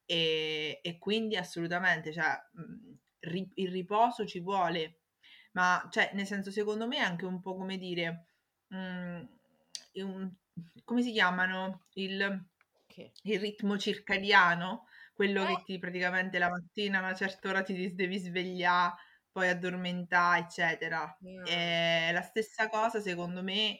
E, e quindi assolutamente cioè, il riposo ci vuole ma cioè, nel senso, secondo me è anche un po' come dire, mh, un, come si chiamano? Il, che? il ritmo circadiano, quello eh? che ti praticamente la mattina a una certa ora ti devi svegliare, poi addormentare, eccetera. Yeah. È la stessa cosa, secondo me,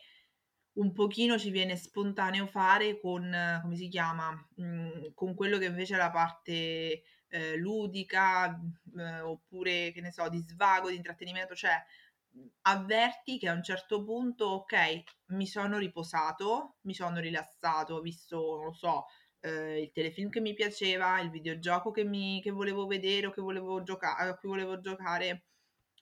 un pochino ci viene spontaneo fare con, come si chiama, mh, con quello che invece è la parte eh, ludica eh, oppure che ne so, di svago, di intrattenimento, cioè avverti che a un certo punto, ok, mi sono riposato, mi sono rilassato, ho visto, non lo so, eh, il telefilm che mi piaceva, il videogioco che, mi, che volevo vedere o che volevo giocare, a cui volevo giocare,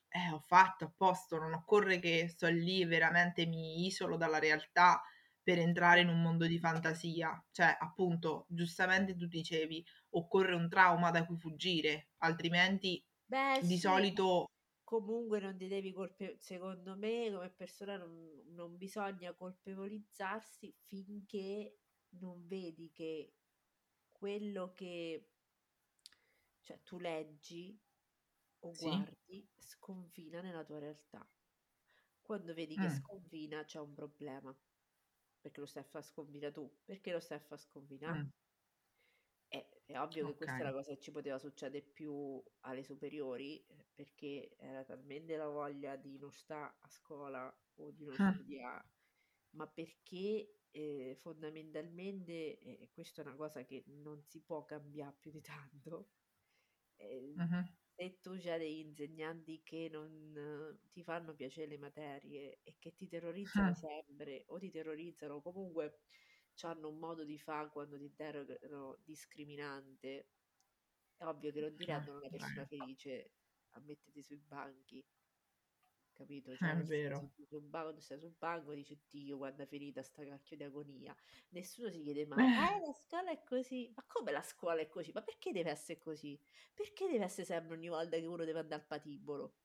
eh, ho fatto a posto, non occorre che sto lì veramente mi isolo dalla realtà per entrare in un mondo di fantasia. Cioè, appunto, giustamente tu dicevi, occorre un trauma da cui fuggire, altrimenti Beh, di sì. solito... Comunque non ti devi colpevolizzare, secondo me come persona non, non bisogna colpevolizzarsi finché non vedi che quello che cioè, tu leggi o sì. guardi sconfina nella tua realtà. Quando vedi che mm. sconfina c'è un problema. Perché lo stai a far sconfinare tu? Perché lo stai a far sconfinare? Mm. È, è, ovvio okay. che questa è la cosa che ci poteva succedere più alle superiori, eh, perché era talmente la voglia di non stare a scuola o di non ah. studiare, ma perché eh, fondamentalmente, e eh, questa è una cosa che non si può cambiare più di tanto, eh, uh-huh se tu c'hai degli insegnanti che non ti fanno piacere le materie e che ti terrorizzano ah. sempre o ti terrorizzano comunque hanno un modo di fare quando ti interrogano discriminante, è ovvio che non ti rendono una persona felice a metterti sui banchi capito? Cioè, è vero. Sul, banco, stai sul banco dici, Dio, quando è finita sta cacchio di agonia. Nessuno si chiede mai, eh, la scuola è così. Ma come la scuola è così? Ma perché deve essere così? Perché deve essere sempre ogni volta che uno deve andare al patibolo?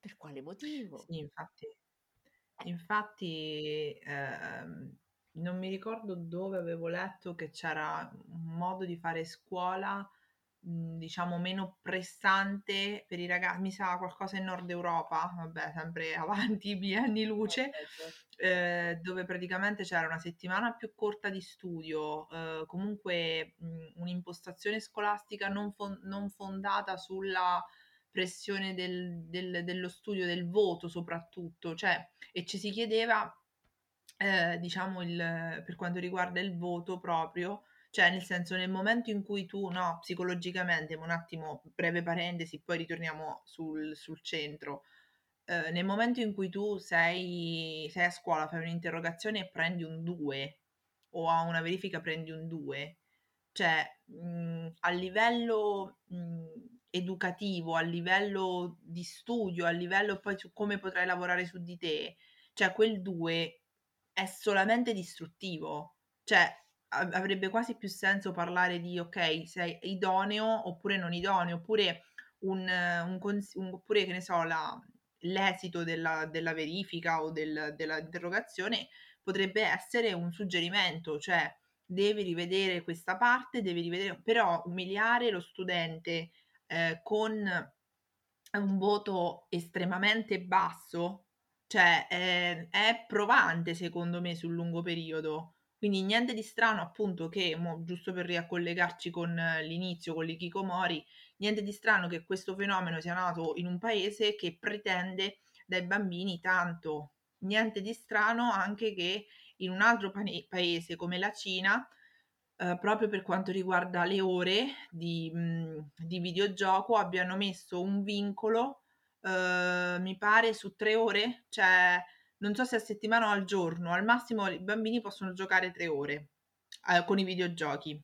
Per quale motivo? Sì, infatti. Eh. Infatti, ehm, non mi ricordo dove avevo letto che c'era un modo di fare scuola Mhmm, diciamo meno pressante per i ragazzi, mi sa qualcosa in Nord Europa, vabbè, sempre avanti bienni luce, eh, dove praticamente c'era una settimana più corta di studio, eh, comunque mh, un'impostazione scolastica non, fon- non, fondata sulla pressione del, del, dello studio, del voto soprattutto, cioè, e ci si chiedeva, eh, diciamo, il, per quanto riguarda il voto proprio, cioè, nel senso, nel momento in cui tu, no, psicologicamente, un attimo, breve parentesi, poi ritorniamo sul, sul centro. Eh, nel momento in cui tu sei, sei a scuola, fai un'interrogazione e prendi un 2 o a una verifica prendi un 2, cioè mh, a livello mh, educativo, a livello di studio, a livello poi su come potrai lavorare su di te, cioè quel 2 è solamente distruttivo. Cioè, avrebbe quasi più senso parlare di ok, sei idoneo oppure non idoneo, oppure un, un, un oppure che ne so, la, l'esito della, della, verifica o del, dell'interrogazione potrebbe essere un suggerimento, cioè devi rivedere questa parte, devi rivedere, però umiliare lo studente eh, con un voto estremamente basso Cioè, ehm, è provante secondo me sul lungo periodo. Quindi niente di strano appunto che, mo giusto per riaccollegarci con l'inizio, con l'ikikomori, niente di strano che questo fenomeno sia nato in un paese che pretende dai bambini tanto. Niente di strano anche che in un altro pane paese come la Cina, uhm, proprio per quanto riguarda le ore di mhmm, di videogioco abbiano messo un vincolo, uhm, mi pare su 3 ore, cioè non so se a settimana o al giorno, al massimo i bambini possono giocare 3 ore, uhm, con i videogiochi.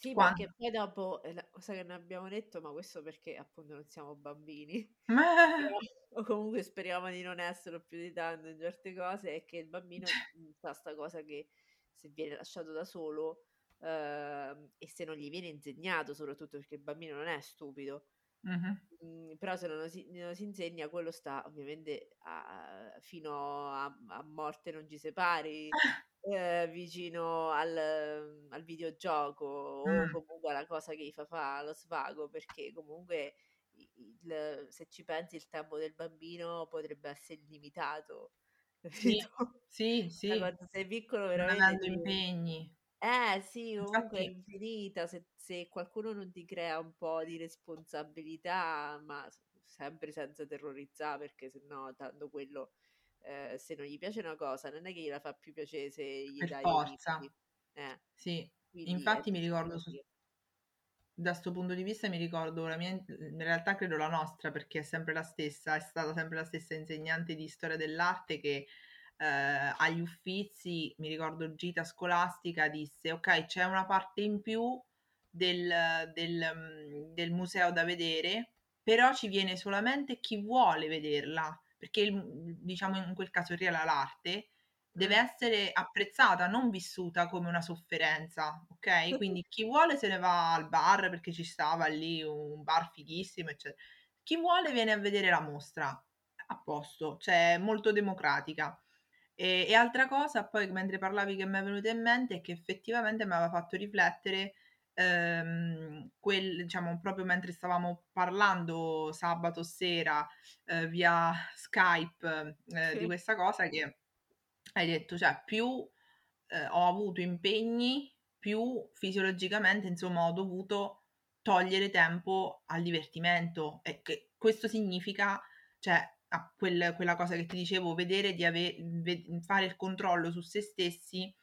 Sì, Quan perché poi dopo è la cosa che non abbiamo detto, ma questo perché appunto non siamo bambini, però o comunque speriamo di non esserlo più di tanto in certe cose, è che il bambino, mhmm, fa 'sta cosa che se viene lasciato da solo, uhm, e se non gli viene insegnato soprattutto, perché il bambino non è stupido, Mh-mh. mhmm, però se non lo si non lo si insegna quello sta ovviamente a fino a a morte non ci separi, ehm, vicino al mhmm, al videogioco o Mh. comunque alla cosa che gli fa fa lo svago, perché comunque il se ci pensi il tempo del bambino potrebbe essere illimitato, Sì, capito? sì, Da sì, quando sei piccolo non veramente avendo ti impegni. Eh sì, comunque è Infatti infinita, se se qualcuno non ti crea un po' di responsabilità, ma s sempre senza terrorizzà, perché sennò tanto quello, ehm, se non gli piace una cosa non è che gliela fa più piacere se gli Per dai forza. Eh, Sì, quindi è infatti mi ricordo su da 'sto punto di vista mi ricordo la mia in in realtà credo la nostra, perché è sempre la stessa, è stata sempre la stessa insegnante di storia dell'arte che, ehm, agli Uffizi, mi ricordo gita scolastica, disse: "Okay, c'è una parte in più del del mhmm, del museo da vedere, però ci viene solamente chi vuole vederla", perché il mhmm, diciamo in quel caso era l'arte, deve Eh. essere apprezzata, non vissuta come una sofferenza, okay, quindi chi vuole se ne va al bar perché ci stava lì un bar fighissimo, ecce chi vuole viene a vedere la mostra, a posto, cioè molto democratica. E e altra cosa poi mentre parlavi che m'è venuta in mente è che effettivamente m'aveva fatto riflettere, ehm, quel diciamo proprio mentre stavamo parlando sabato sera, ehm, via Skype, ehm, di questa cosa che hai detto, cioè più, ehm, ho avuto impegni, più fisiologicamente insomma ho dovuto togliere tempo al divertimento. E che questo significa, cioè a quel quella cosa che ti dicevo, vedere di ave ve fare il controllo su se stessi,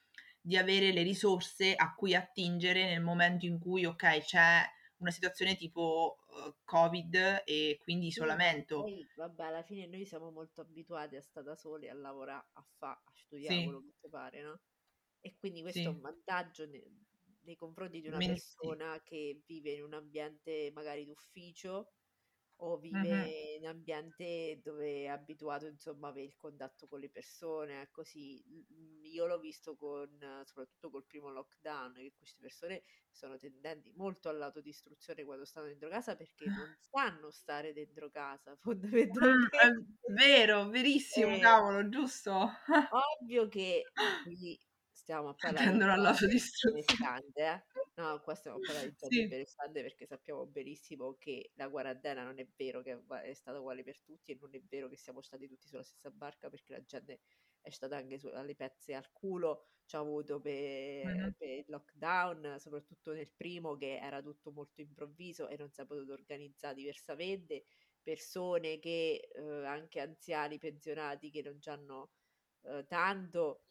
di avere le risorse a cui attingere nel momento in cui, okay, c'è una situazione tipo, uhm, Covid e quindi Sì, isolamento. poi vabbè alla fine noi siamo molto abituati a sta da soli, a lavorà, a fa, a studià Sì. quello che te pare, no, e quindi questo è un Sì. vantaggio ne nei confronti di una Men sì. persona che vive in un ambiente magari d'ufficio o vive in ambiente dove è abituato insomma a avere il contatto con le persone, è così. Mhmm, io l'ho visto con soprattutto col primo lockdown, che queste persone sono tendenti molto all'autodistruzione quando stanno dentro casa, perché non sanno stare dentro casa è fondamentalmente. vero, verissimo, E cavolo, giusto? ovvio che qui stiamo a parlare di benestante, eh, no, qua stiamo a parlare di Sì. benestante perché sappiamo benissimo che la quarantena non è vero che è è stata uguale per tutti e non è vero che siamo stati tutti sulla stessa barca, perché la gente è stata anche su alle pezze al culo, c'ha avuto pe Mh-mh. per il lockdown, soprattutto nel primo che era tutto molto improvviso e non s'è potuto organizzà diversamente, persone che, uhm, anche anziani, pensionati che non c'hanno, uhm, tanto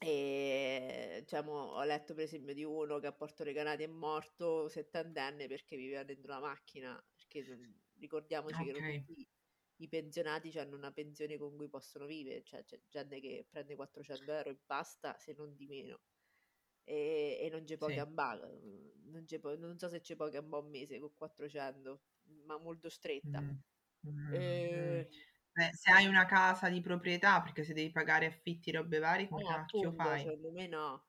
ehm, cioè mo ho letto per esempio di uno che a Porto Recanati è morto, settantenne, perché viveva dentro la macchina, perché non ricordiamoci che Okay. tutti i pensionati c'hanno una pensione con cui possono vivere, cioè c'è gente che prende 400 € e basta, se non di meno. E e non ce po' che Sì. uhm, non ce po non so se ce po' che ambà un mese co' 400, ma molto stretta. Mh. Mh, mh. Beh, se hai una casa di proprietà, perché se devi pagare affitti, robe varie, come Eh cacchio appunto, fai? secondo me no.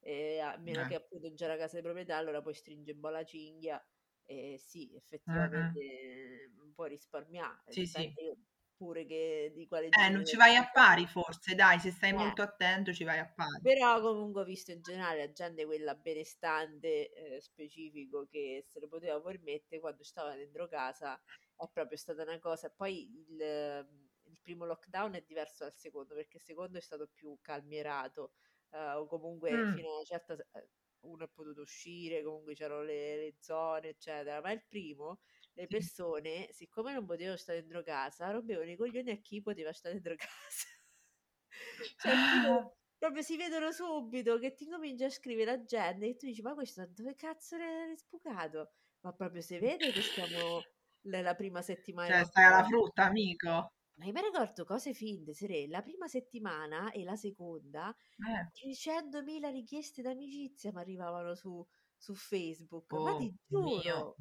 Ehm, a meno che Eh. appunto non c'hai la casa di proprietà, allora puoi stringe un po' la cinghia e sì, Mh-mh. effettivamente, mhmm, puoi risparmià, e Sì, sì. dipende pure che di quale Eh, non ci vai a pari forse dai, se stai Eh. molto attento ci vai a pari. Però comunque ho visto in generale la gente quella benestante, ehm, specifico che se lo poteva permettere quando stava dentro casa, è proprio stata una cosa poi il il primo lockdown è diverso dal secondo, perché il secondo è stato più calmierato, eh, o comunque Mh. fino a una certa eh, uno è potuto uscire, comunque c'erano le, le zone, eccetera. Ma il primo, le persone, siccome non potevano stare dentro casa, rompevano i coglioni a chi poteva stare dentro casa. cioè, tipo, proprio si vedono subito che ti comincia a scrivere la gente e tu dici, ma questo dove cazzo è spucato? Ma proprio si vede che siamo nella prima settimana. Cioè, stai alla frutta, amico. Ma io mi ricordo cose finte, Sere. La prima settimana e la seconda, Eh. 300.000 richieste d'amicizia mi arrivavano su, su Facebook. Ma Oh ti mio giuro!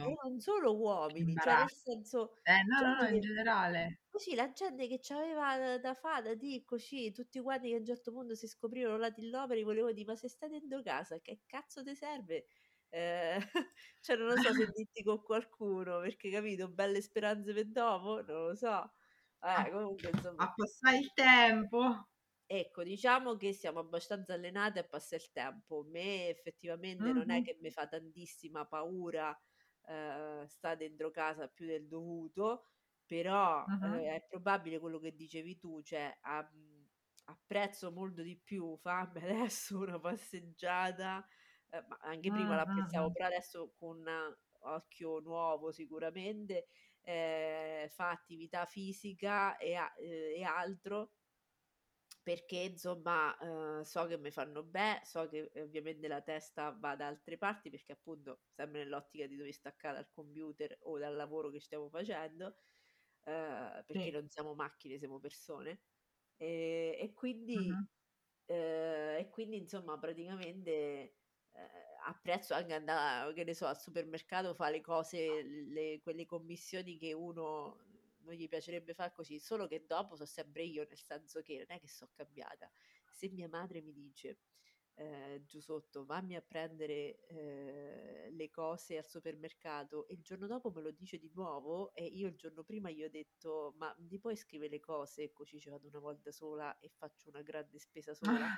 E Dio. non solo uomini, cioè nel senso, Eh, no, no, gente no, in che, generale. così la gente che c'aveva da, da fare, da dire così, tutti quanti che a un certo punto si scoprirono la tilloveri, volevo dire, ma se stai dentro casa, che cazzo ti serve? Eh, cioè non lo so se dirti con qualcuno, perché capito, belle speranze per dopo, non lo so. Eh, comunque, insomma, a passare il tempo. Ecco, diciamo che siamo abbastanza allenate a passare il tempo. Me effettivamente non è che mi fa tantissima paura eh, stare dentro casa più del dovuto, però Mhm. eh, è probabile quello che dicevi tu, cioè a- apprezzo molto di più farmi adesso una passeggiata, eh, ma anche prima l'apprezzavo, mhm. però adesso con occhio nuovo sicuramente, eh, fa attività fisica e, a- eh, e altro perché insomma eh, so che mi fanno bene, so che eh, ovviamente la testa va da altre parti perché appunto sempre nell'ottica di dover staccare dal computer o dal lavoro che stiamo facendo, eh, perché Sì. non siamo macchine, siamo persone. E, e quindi, eh, e quindi insomma praticamente eh, apprezzo anche andare, che ne so, al supermercato, fare le cose, le- quelle commissioni che uno non gli piacerebbe fare così, solo che dopo so sempre io, nel senso che non è che sono cambiata. Se mia madre mi dice eh, giù sotto, vammi a prendere eh, le cose al supermercato e il giorno dopo me lo dice di nuovo e io il giorno prima gli ho detto, ma mi puoi scrivere le cose così ci vado una volta sola e faccio una grande spesa sola?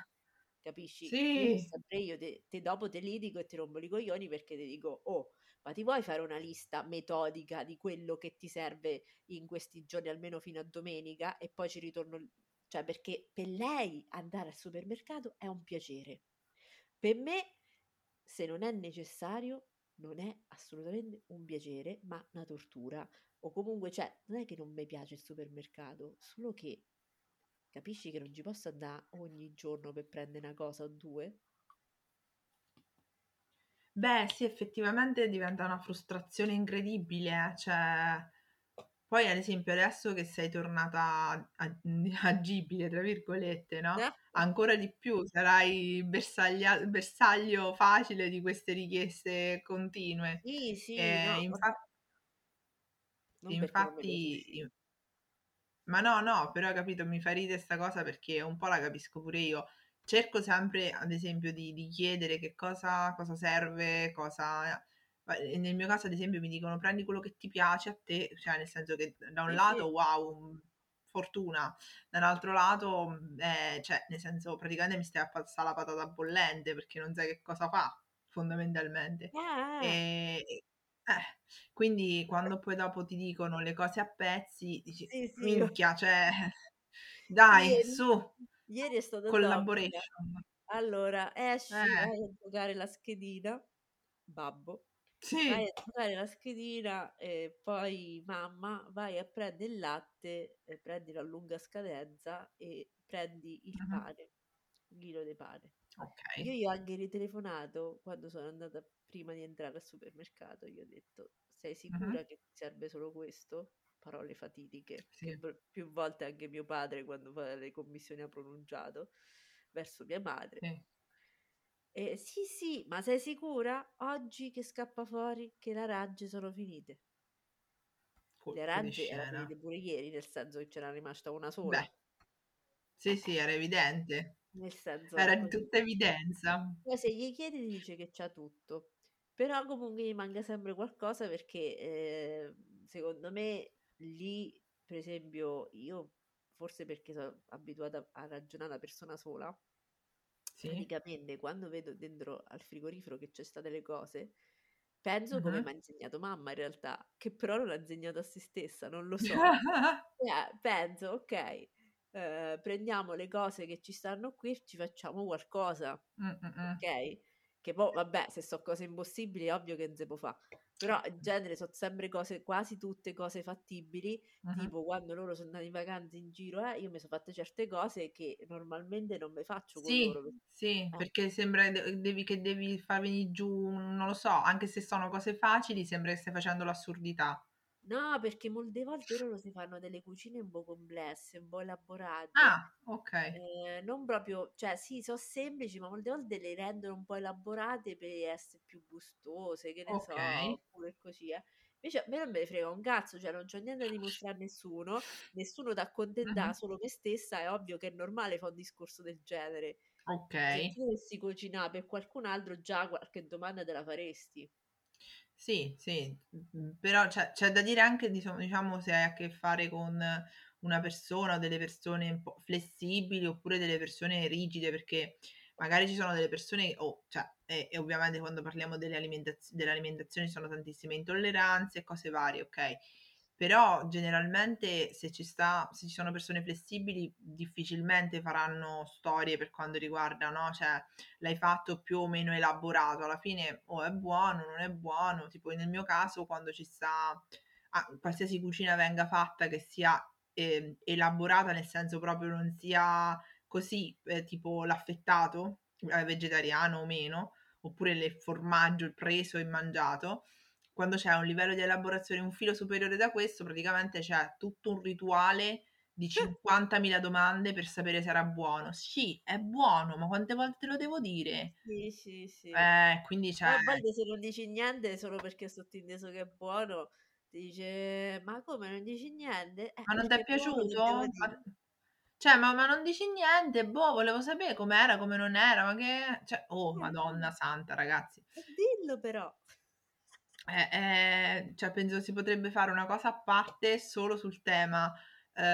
Capisci? Sì. sempre io, te, te dopo te li dico e ti rompo i coglioni perché ti dico, oh, ma ti vuoi fare una lista metodica di quello che ti serve in questi giorni, almeno fino a domenica, e poi ci ritorno, cioè perché per lei andare al supermercato è un piacere. Per me, se non è necessario, non è assolutamente un piacere, ma una tortura. O comunque, cioè, non è che non mi piace il supermercato, solo che capisci che non ci posso andare ogni giorno per prendere una cosa o due? Beh, sì, effettivamente diventa una frustrazione incredibile, eh, Cioè, poi ad esempio adesso che sei tornata agibile, tra virgolette, no? Eh? Ancora di più sarai bersaglia- bersaglio facile di queste richieste continue. Sì, sì, E no, infatti, infatti. Ma no, no, però capito, mi fa ridere sta cosa perché un po' la capisco pure io. Cerco sempre, ad esempio, di, di chiedere che cosa, cosa serve, cosa... e Nel mio caso, ad esempio, mi dicono prendi quello che ti piace a te, cioè nel senso che da un Sì, lato, sì. wow, fortuna, dall'altro lato, eh, cioè nel senso praticamente mi stai a passare la patata bollente perché non sai che cosa fa, fondamentalmente. Eh, E, eh, quindi quando poi dopo ti dicono le cose a pezzi, dici, sì, sì, minchia, cioè, dai, ieri, su, ieri è tonica. collaboration. Allora, esci, Eh, vai a giocare la schedina, babbo, vai sì, a giocare la schedina e poi mamma, vai a prendere il latte, e prendi la lunga scadenza e prendi il mhm, pane, un chilo di pane. Io ok, gli ho anche ritelefonato quando sono andata prima di entrare al supermercato, gli ho detto, sei sicura che ti serve solo questo? Parole fatitiche, che sì, v- più volte anche mio padre quando fa le commissioni ha pronunciato verso mia madre. sì, E sì, sì, ma sei sicura? Oggi che scappa fuori che le arance sono finite. Le colpo di arance erano finite pure ieri, nel senso che c'era rimasta una Beh, sola. sì, sì, era evidente, Nel senso, era di tutta evidenza. Poi se gli chiedi dice che c'ha tutto, però comunque gli manca sempre qualcosa perché eh, secondo me lì, per esempio, io forse perché sono abituata a ragionare da persona sola, Sì, praticamente quando vedo dentro al frigorifero che c'è state le cose, Penso come Mh-mh. m'ha insegnato mamma in realtà, che però non ha insegnato a se stessa, non lo so. Cioè, penso: "Okay, ehm, prendiamo le cose che ci stanno qui ci facciamo qualcosa." Mh, mh-mh. Okay? Che pò vabbè, se so cose impossibili è ovvio che non se può fa', però in genere so sempre cose quasi tutte cose fattibili, Mh-mh. tipo quando loro so andati in vacanza in giro, eh, io mi so fatte certe cose che normalmente non me faccio con Sì, loro sì, eh. perché sembra de devi che devi far venì giù, non lo so, anche se sono cose facili sembra che stai facendo l'assurdità. No, perché molte volte loro si fanno delle cucine un po' complesse, un po' elaborate, Ah, okay. ehm, non proprio cioè sì, so' semplici, ma molte volte le rendono un po' elaborate per esse più gustose, che ne so, Okay. oppure così, eh. Invece a me non me ne frega un cazzo, cioè non c'ho niente da dimostrà a nessuno, nessuno t'accontenta, Mh-mh. solo me stessa, è ovvio che è normale fa un discorso del genere. Se Okay. tu dovessi cucinà per qualcun altro già qualche domanda te la faresti. Sì, sì, però c'è c'è da dire anche diciamo se hai a che fare con una persona o delle persone un po' flessibili, oppure delle persone rigide, perché magari ci sono delle persone o cioè, e e ovviamente quando parliamo delle alimentaz dell'alimentazione ci sono tantissime intolleranze e cose varie, okay, però generalmente se ci sta se ci sono persone flessibili difficilmente faranno storie per quando riguarda, no, cioè l'hai fatto più o meno elaborato, alla fine o è buono, non è buono, tipo nel mio caso quando ci sta a qualsiasi cucina venga fatta che sia, ehm, elaborata, nel senso proprio non sia così, ehm, tipo l'affettato, ehm, vegetariano o meno, oppure le formaggio preso e mangiato, quando c'è un livello di elaborazione un filo superiore da questo, praticamente c'è tutto un rituale di 50.000 domande per sapere se era buono. Sì, è buono, ma quante volte te lo devo dire? Sì, sì, sì. Eh, quindi cioè a volte se non dici niente solo perché è sottinteso che è buono, ti dice: "Ma come non dici niente?" "Eh, "Ma non perché è piaciuto? dì?" Ma cioè, ma ma non dici niente? Boh, volevo sapere com'era, come non era, ma che" cioè, oh Madonna santa ragazzi. Dillo però. Eh, ehm, cioè penso si potrebbe fare una cosa a parte solo sul tema,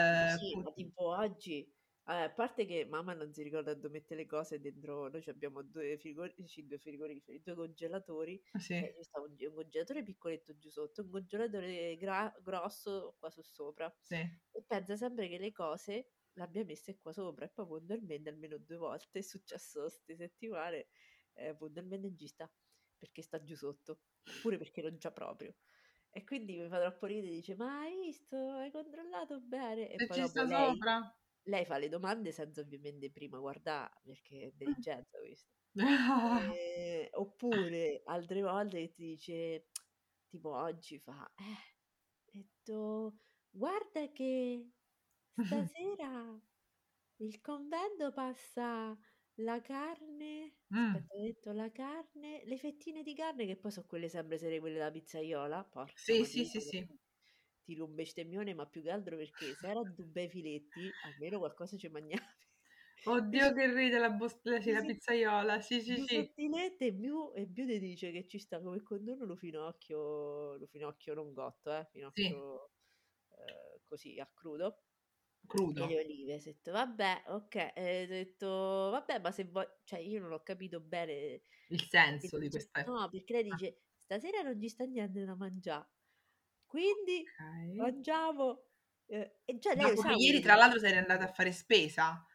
Ma ehm, sì, ma tipo oggi vabbè, a parte che mamma non si ricorda dove mette le cose dentro noi c'abbiamo 2 frigorifici 2 frigoriferi, 2 congelatori Sì. e ci sta un ge un congelatore piccoletto giù sotto, un congelatore gra grosso qua su sopra. Sì. E pensa sempre che le cose le abbia messe qua sopra e poi puntualmente almeno 2 volte è successo 'ste settimane, ehm, puntualmente non ci sta, perché sta giù sotto, oppure perché non c'ha proprio. E quindi mi fa troppo ridere, dice: "Ma hai visto? Hai controllato bene?" E Se poi ci sta lei sopra. lei fa le domande senza ovviamente prima guardà, perché è Mh. intelligenza questa. Ehm, oppure altre volte ti dice tipo oggi fa: "Eh, etto guarda che stasera il convento passa la carne" aspetta ha detto: "La carne le fettine di carne" che poi so quelle sempre sere quelle da pizzaiola, porca Sì, sì, sì, Madonna sì. ti un bestemmione, ma più che altro perché se era du bei filetti, almeno qualcosa ce magnavi. Oddio che ride la bus l sì, sì, la sì, pizzaiola, sì, sì, du sì. sottilette e più e più te dice che ci sta come contorno lo finocchio lo finocchio non cotto, eh, Sì. finocchio, ehm, così a crudo Crudo. le olive. S'è detto: "Vabbè, okay", ehm, detto: "Vabbè, ma se vuoi" cioè io non ho capito bene Il senso di dice queste no, perché lei ah. dice: "Stasera non ci sta niente da mangià, quindi Okay. mangiamo" ehm, e già lei sa ieri tra l'altro sei andata a fare spesa.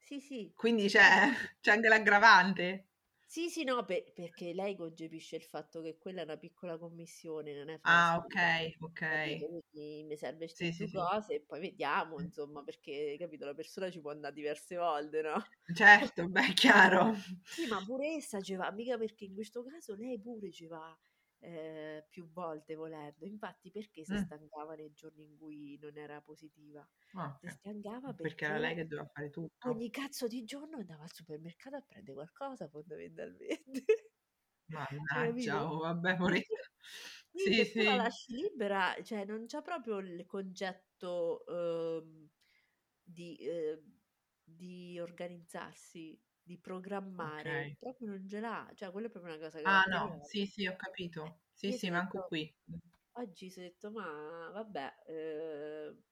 Sì, sì. Quindi c'è quindi c'è anche l'aggravante. Sì, sì, no, pe perché lei concepisce il fatto che quella è una piccola commissione, non è Ah, spesa, okay, okay. capito? Quindi mi serve Sì, 'ste sì, 2 sì. cose e poi vediamo insomma, perché capito, la persona ci può andà diverse volte, no? Certo, beh, chiaro. Sì, ma pure essa ce va, mica perché in questo caso lei pure ce va, ehm, più volte volendo. Infatti perché Mh. stancava nei giorni in cui non era positiva? Ah, okay. stancava Perché era lei perché che doveva fare tutto. ogni cazzo di giorno andava al supermercato a prende qualcosa fondamentalmente. Mannaggia, oh vabbè E poretta. sì, Sì, la lasci libera, cioè non c'ha proprio il concetto, uhm, di ehm, di organizzarsi, di programmare, Okay. proprio non ce l'ha, cioè quello è proprio una cosa Ah no, sì, sì, ho Eh, capito. Sì, io sì, s'è manco detto qui. Mh. oggi s'è detto: "Ma vabbè, ehm"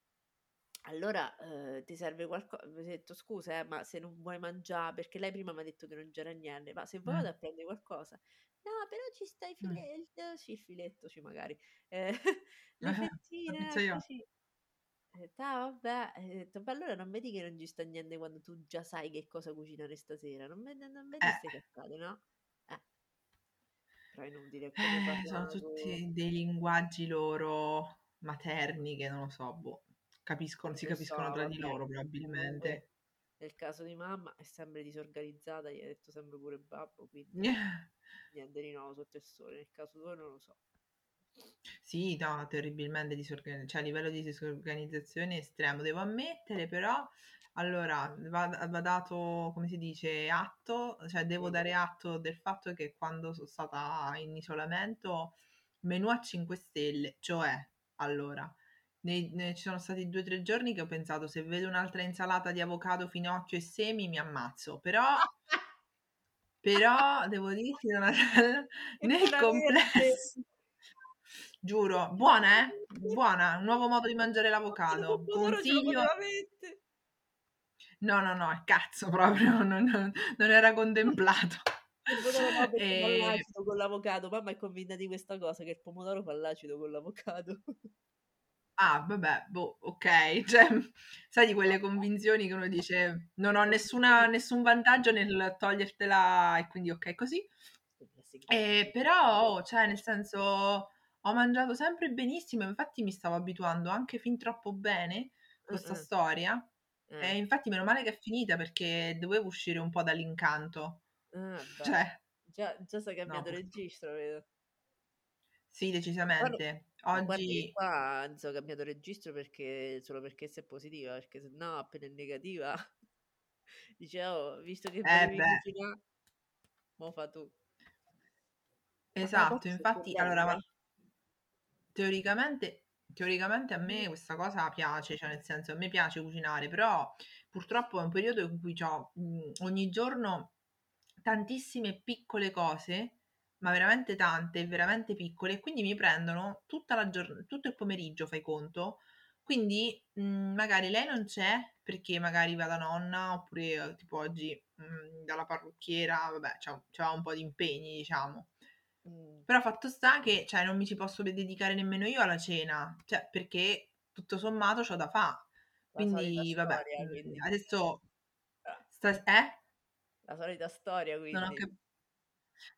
allora, uhm, ti serve qualco mi ha detto: "Scusa eh, ma se non vuoi mangià" perché lei prima m'ha detto che non c'era niente, "ma se vuoi Mh. vado a prende qualcosa". "No, però ci sta i Mh. file il sì, il filetto sì magari, ehm, le La fettine così". "Ah vabbè", e "Ma allora non vedi che non ci sta niente quando tu già sai che cosa cucinare stasera? Non ve non vedi Eh. cazzate, no?" Eh. Però è inutile, è come Eh, sono tutti dei linguaggi loro materni che non lo so, boh, capiscono Non si lo so, capiscono tra di vabbè. loro Comunque probabilmente. nel caso di mamma è sempre disorganizzata, gli ha detto sempre pure babbo, quindi niente di nuovo sotto il sole. Nel caso tuo non lo so. Sì, no, terribilmente disorgan cioè a livello di disorganizzazione estremo. Devo ammettere però allora va va dato, come si dice, atto, cioè devo dare atto del fatto che quando so' stata in isolamento, menù a 5 stelle, cioè allora, nei ne ci sono stati 2, 3 giorni che ho pensato: "Se vedo un'altra insalata di avocado, finocchio e semi mi ammazzo", però però devo dirti Che nel complesso giuro, buona eh, buona, un nuovo modo di mangiare l'avocado. Consiglio No, no, no, cazzo proprio, non non non era contemplato. Il pomodoro fa Ehm l'acido con l'avocado. Mamma è convinta di questa cosa, che il pomodoro fa l'acido con l'avocado. Ah, vabbè, boh, okay. Cioè, sai di quelle convinzioni che uno dice: "Non ho nessuna nessun vantaggio nel togliertela e quindi okay così". Ehm, però oh, cioè nel senso, ho mangiato sempre benissimo, infatti mi stavo abituando anche fin troppo bene con 'sta Ah-ah. storia, Eh. e infatti meno male che è finita perché dovevo uscire un po' dall'incanto. Beh. Cioè Già già No, cambiato purtro registro vedo. Sì, Guarda decisamente. guarda Oggi qua anzi ho cambiato registro perché solo perché sei positiva, perché sennò appena è negativa dice: "Oh, visto che Eh, volevi beh. cucinà, mo' fa tu". Esatto, infatti allora ma eh. Teoricamente teoricamente a Mh. me questa cosa piace, cioè nel senso a me piace cucinare, però purtroppo è un periodo in cui c'ho, mhmm, ogni giorno tantissime piccole cose, ma veramente tante, veramente piccole, e quindi mi prendono tutta la giorn tutto il pomeriggio, fai conto. Quindi, mhmm, magari lei non c'è perché magari va da nonna, oppure tipo oggi, mhmm, dalla parrucchiera, vabbè c'ha un po' di impegni diciamo. Mh. Però fatto sta che, cioè non mi ci posso de dedicare nemmeno io alla cena, cioè perché tutto sommato c'ho da fa. La solita Quindi vabbè, storia quindi. adesso Ah. stas eh? La solita storia ho quindi. cap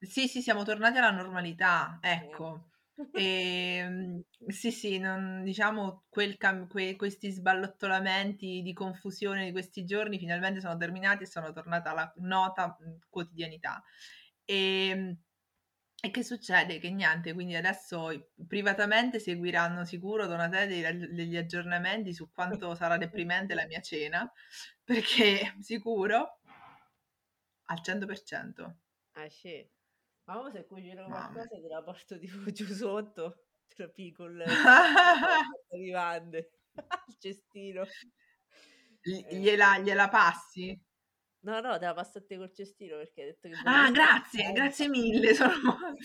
sì, sì, siamo tornati alla normalità, ecco. Ehm, sì, sì, non diciamo quel cam que questi sballottolamenti di confusione di questi giorni finalmente sono terminati e sono tornata alla nota, mhmm, quotidianità. Ehm, e che succede? Che niente, quindi adesso i privatamente seguiranno sicuro Donatella degli ag degli aggiornamenti su quanto sarà deprimente la mia cena, perché sicuro al 100%. Ah sì? Ma mo se cucino Mamma qualcosa te la porto tipo giù sotto, te la pico il cestino. Eh. gliela gliela passi? No, no, te la passo a te col cestino perché hai detto che Ah, grazie, grazie mille, sono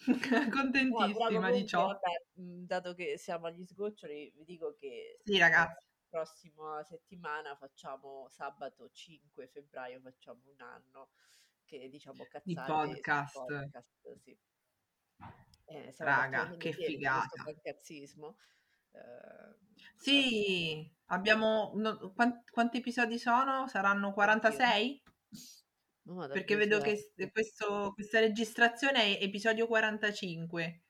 No, contentissima di comunque ciò. vabbè, mhmm, dato che siamo agli sgoccioli, vi dico che, Sì, ehm, ragazzi. prossima settimana facciamo sabato 5 febbraio facciamo 1 anno che diciamo Di cazzate sul podcast. podcast, sì. Eh, Raga, che di questo figata. fancazzismo. Adesso Sì, abbiamo no quan quanti episodi sono? Saranno Oddio. 46? Mo vado a Perché vedo che s questo questa registrazione è episodio 45.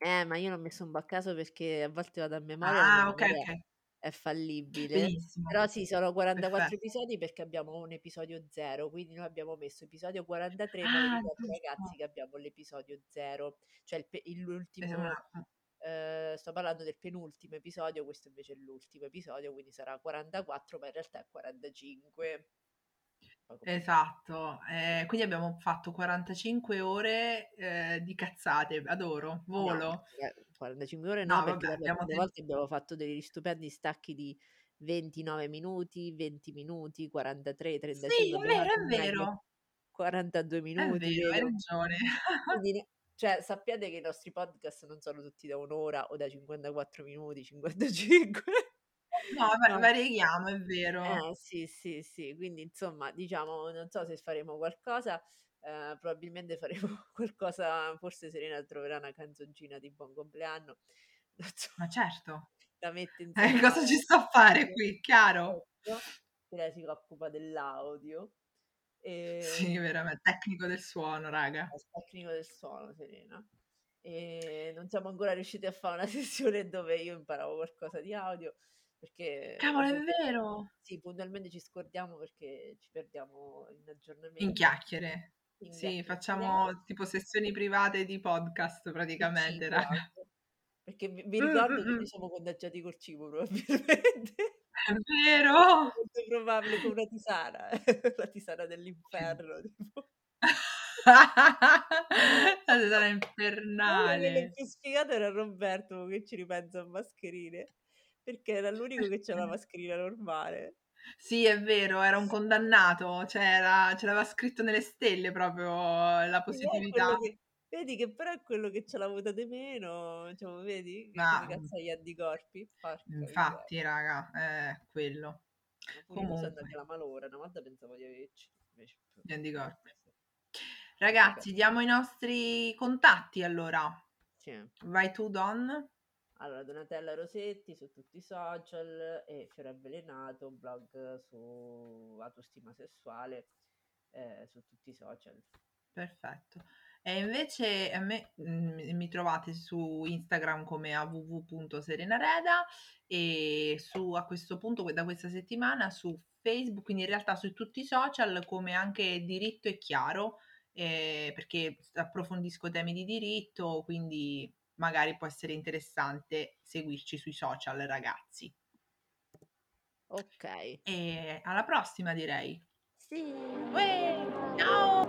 Eh, ma io un po' a caso perché a volte vado a memoria, Ah, memoria okay. è fallibile. Benissimo. Però sì, sono 44 Perfetto. episodi perché abbiamo un episodio 0, quindi noi abbiamo messo episodio 43, ma vi Ah, ragazzi che abbiamo l'episodio 0, cioè il l'ultimo Esatto. Ehm, sto parlando del penultimo episodio, questo invece è l'ultimo episodio, quindi sarà 44, ma in realtà è 45. Poco più. Esatto. Ehm, quindi abbiamo fatto 45 ore, ehm, di cazzate. Adoro, No, volo. eh, 45 ore no, No, perché vabbè, abbiamo ten volte abbiamo fatto degli stupendi stacchi di 29 minuti, 20 minuti, 43, Sì, 35, è abbiamo vero, è vero. 42 È minuti vero, hai ragione. Quindi cioè sappiate che i nostri podcast non sono tutti da 1 ora o da 54 minuti, 55. No, No. varieghiamo, è vero. Eh, sì, sì, sì. Quindi insomma, diciamo, non so se faremo qualcosa, ehm, probabilmente faremo qualcosa forse Serena troverà una canzoncina di buon compleanno, so, Ma certo. la mette in Eh, cosa ci sto a fare qui, chiaro? Che lei si occupa dell'audio. Sì, Ehm verame tecnico del suono, raga. Tecnico del suono, Serena. E non siamo ancora riusciti a fa' una sessione dove io imparavo qualcosa di audio, perché Cavolo, è vero! sì, puntualmente ci scordiamo perché ci perdiamo in In aggiornamenti. chiacchiere. In Sì, chiacchiericchiate. facciamo tipo sessioni private di podcast praticamente, cibo raga. anche. Perché mi Mh, ricordo che mh, ci mh. siamo contagiati col cibo probabilmente. È vero! Molto probabile, come una tisana, la tisana dell'inferno tipo. La tisana Forse quello infernale. più sfigato era Roberto, che ci ripenso a mascherine, perché era l'unico che c'ha la mascherina normale. Sì, è vero, era un condannato, c'era ce l'aveva scritto nelle stelle proprio la positività. che vedi che però è quello che c'ha la votate meno, diciamo vedi che Ma mhmm cazzo ha gli anticorpi? Porca infatti raga, è quello. Ma pure io mi so' andati Comunque alla malora, una volta pensavo di averceli, invece Gli anticorpi. Quindi vabbè. Ragazzi, diamo i nostri contatti allora. Sì. Vai tu, Don. Allora, Donatella Rosetti su tutti i social e Fiore Avvelenato, blog su autostima sessuale, ehm, su tutti i social. Perfetto. E invece a me, mhmm, mi trovate su Instagram come www.serenareda e su a questo punto da questa settimana su Facebook, quindi in realtà su tutti i social come anche Diritto e Chiaro, ehm, perché approfondisco temi di diritto, quindi magari può essere interessante seguirci sui social, ragazzi. Okay. E alla prossima direi. Sì. Uè, ciao!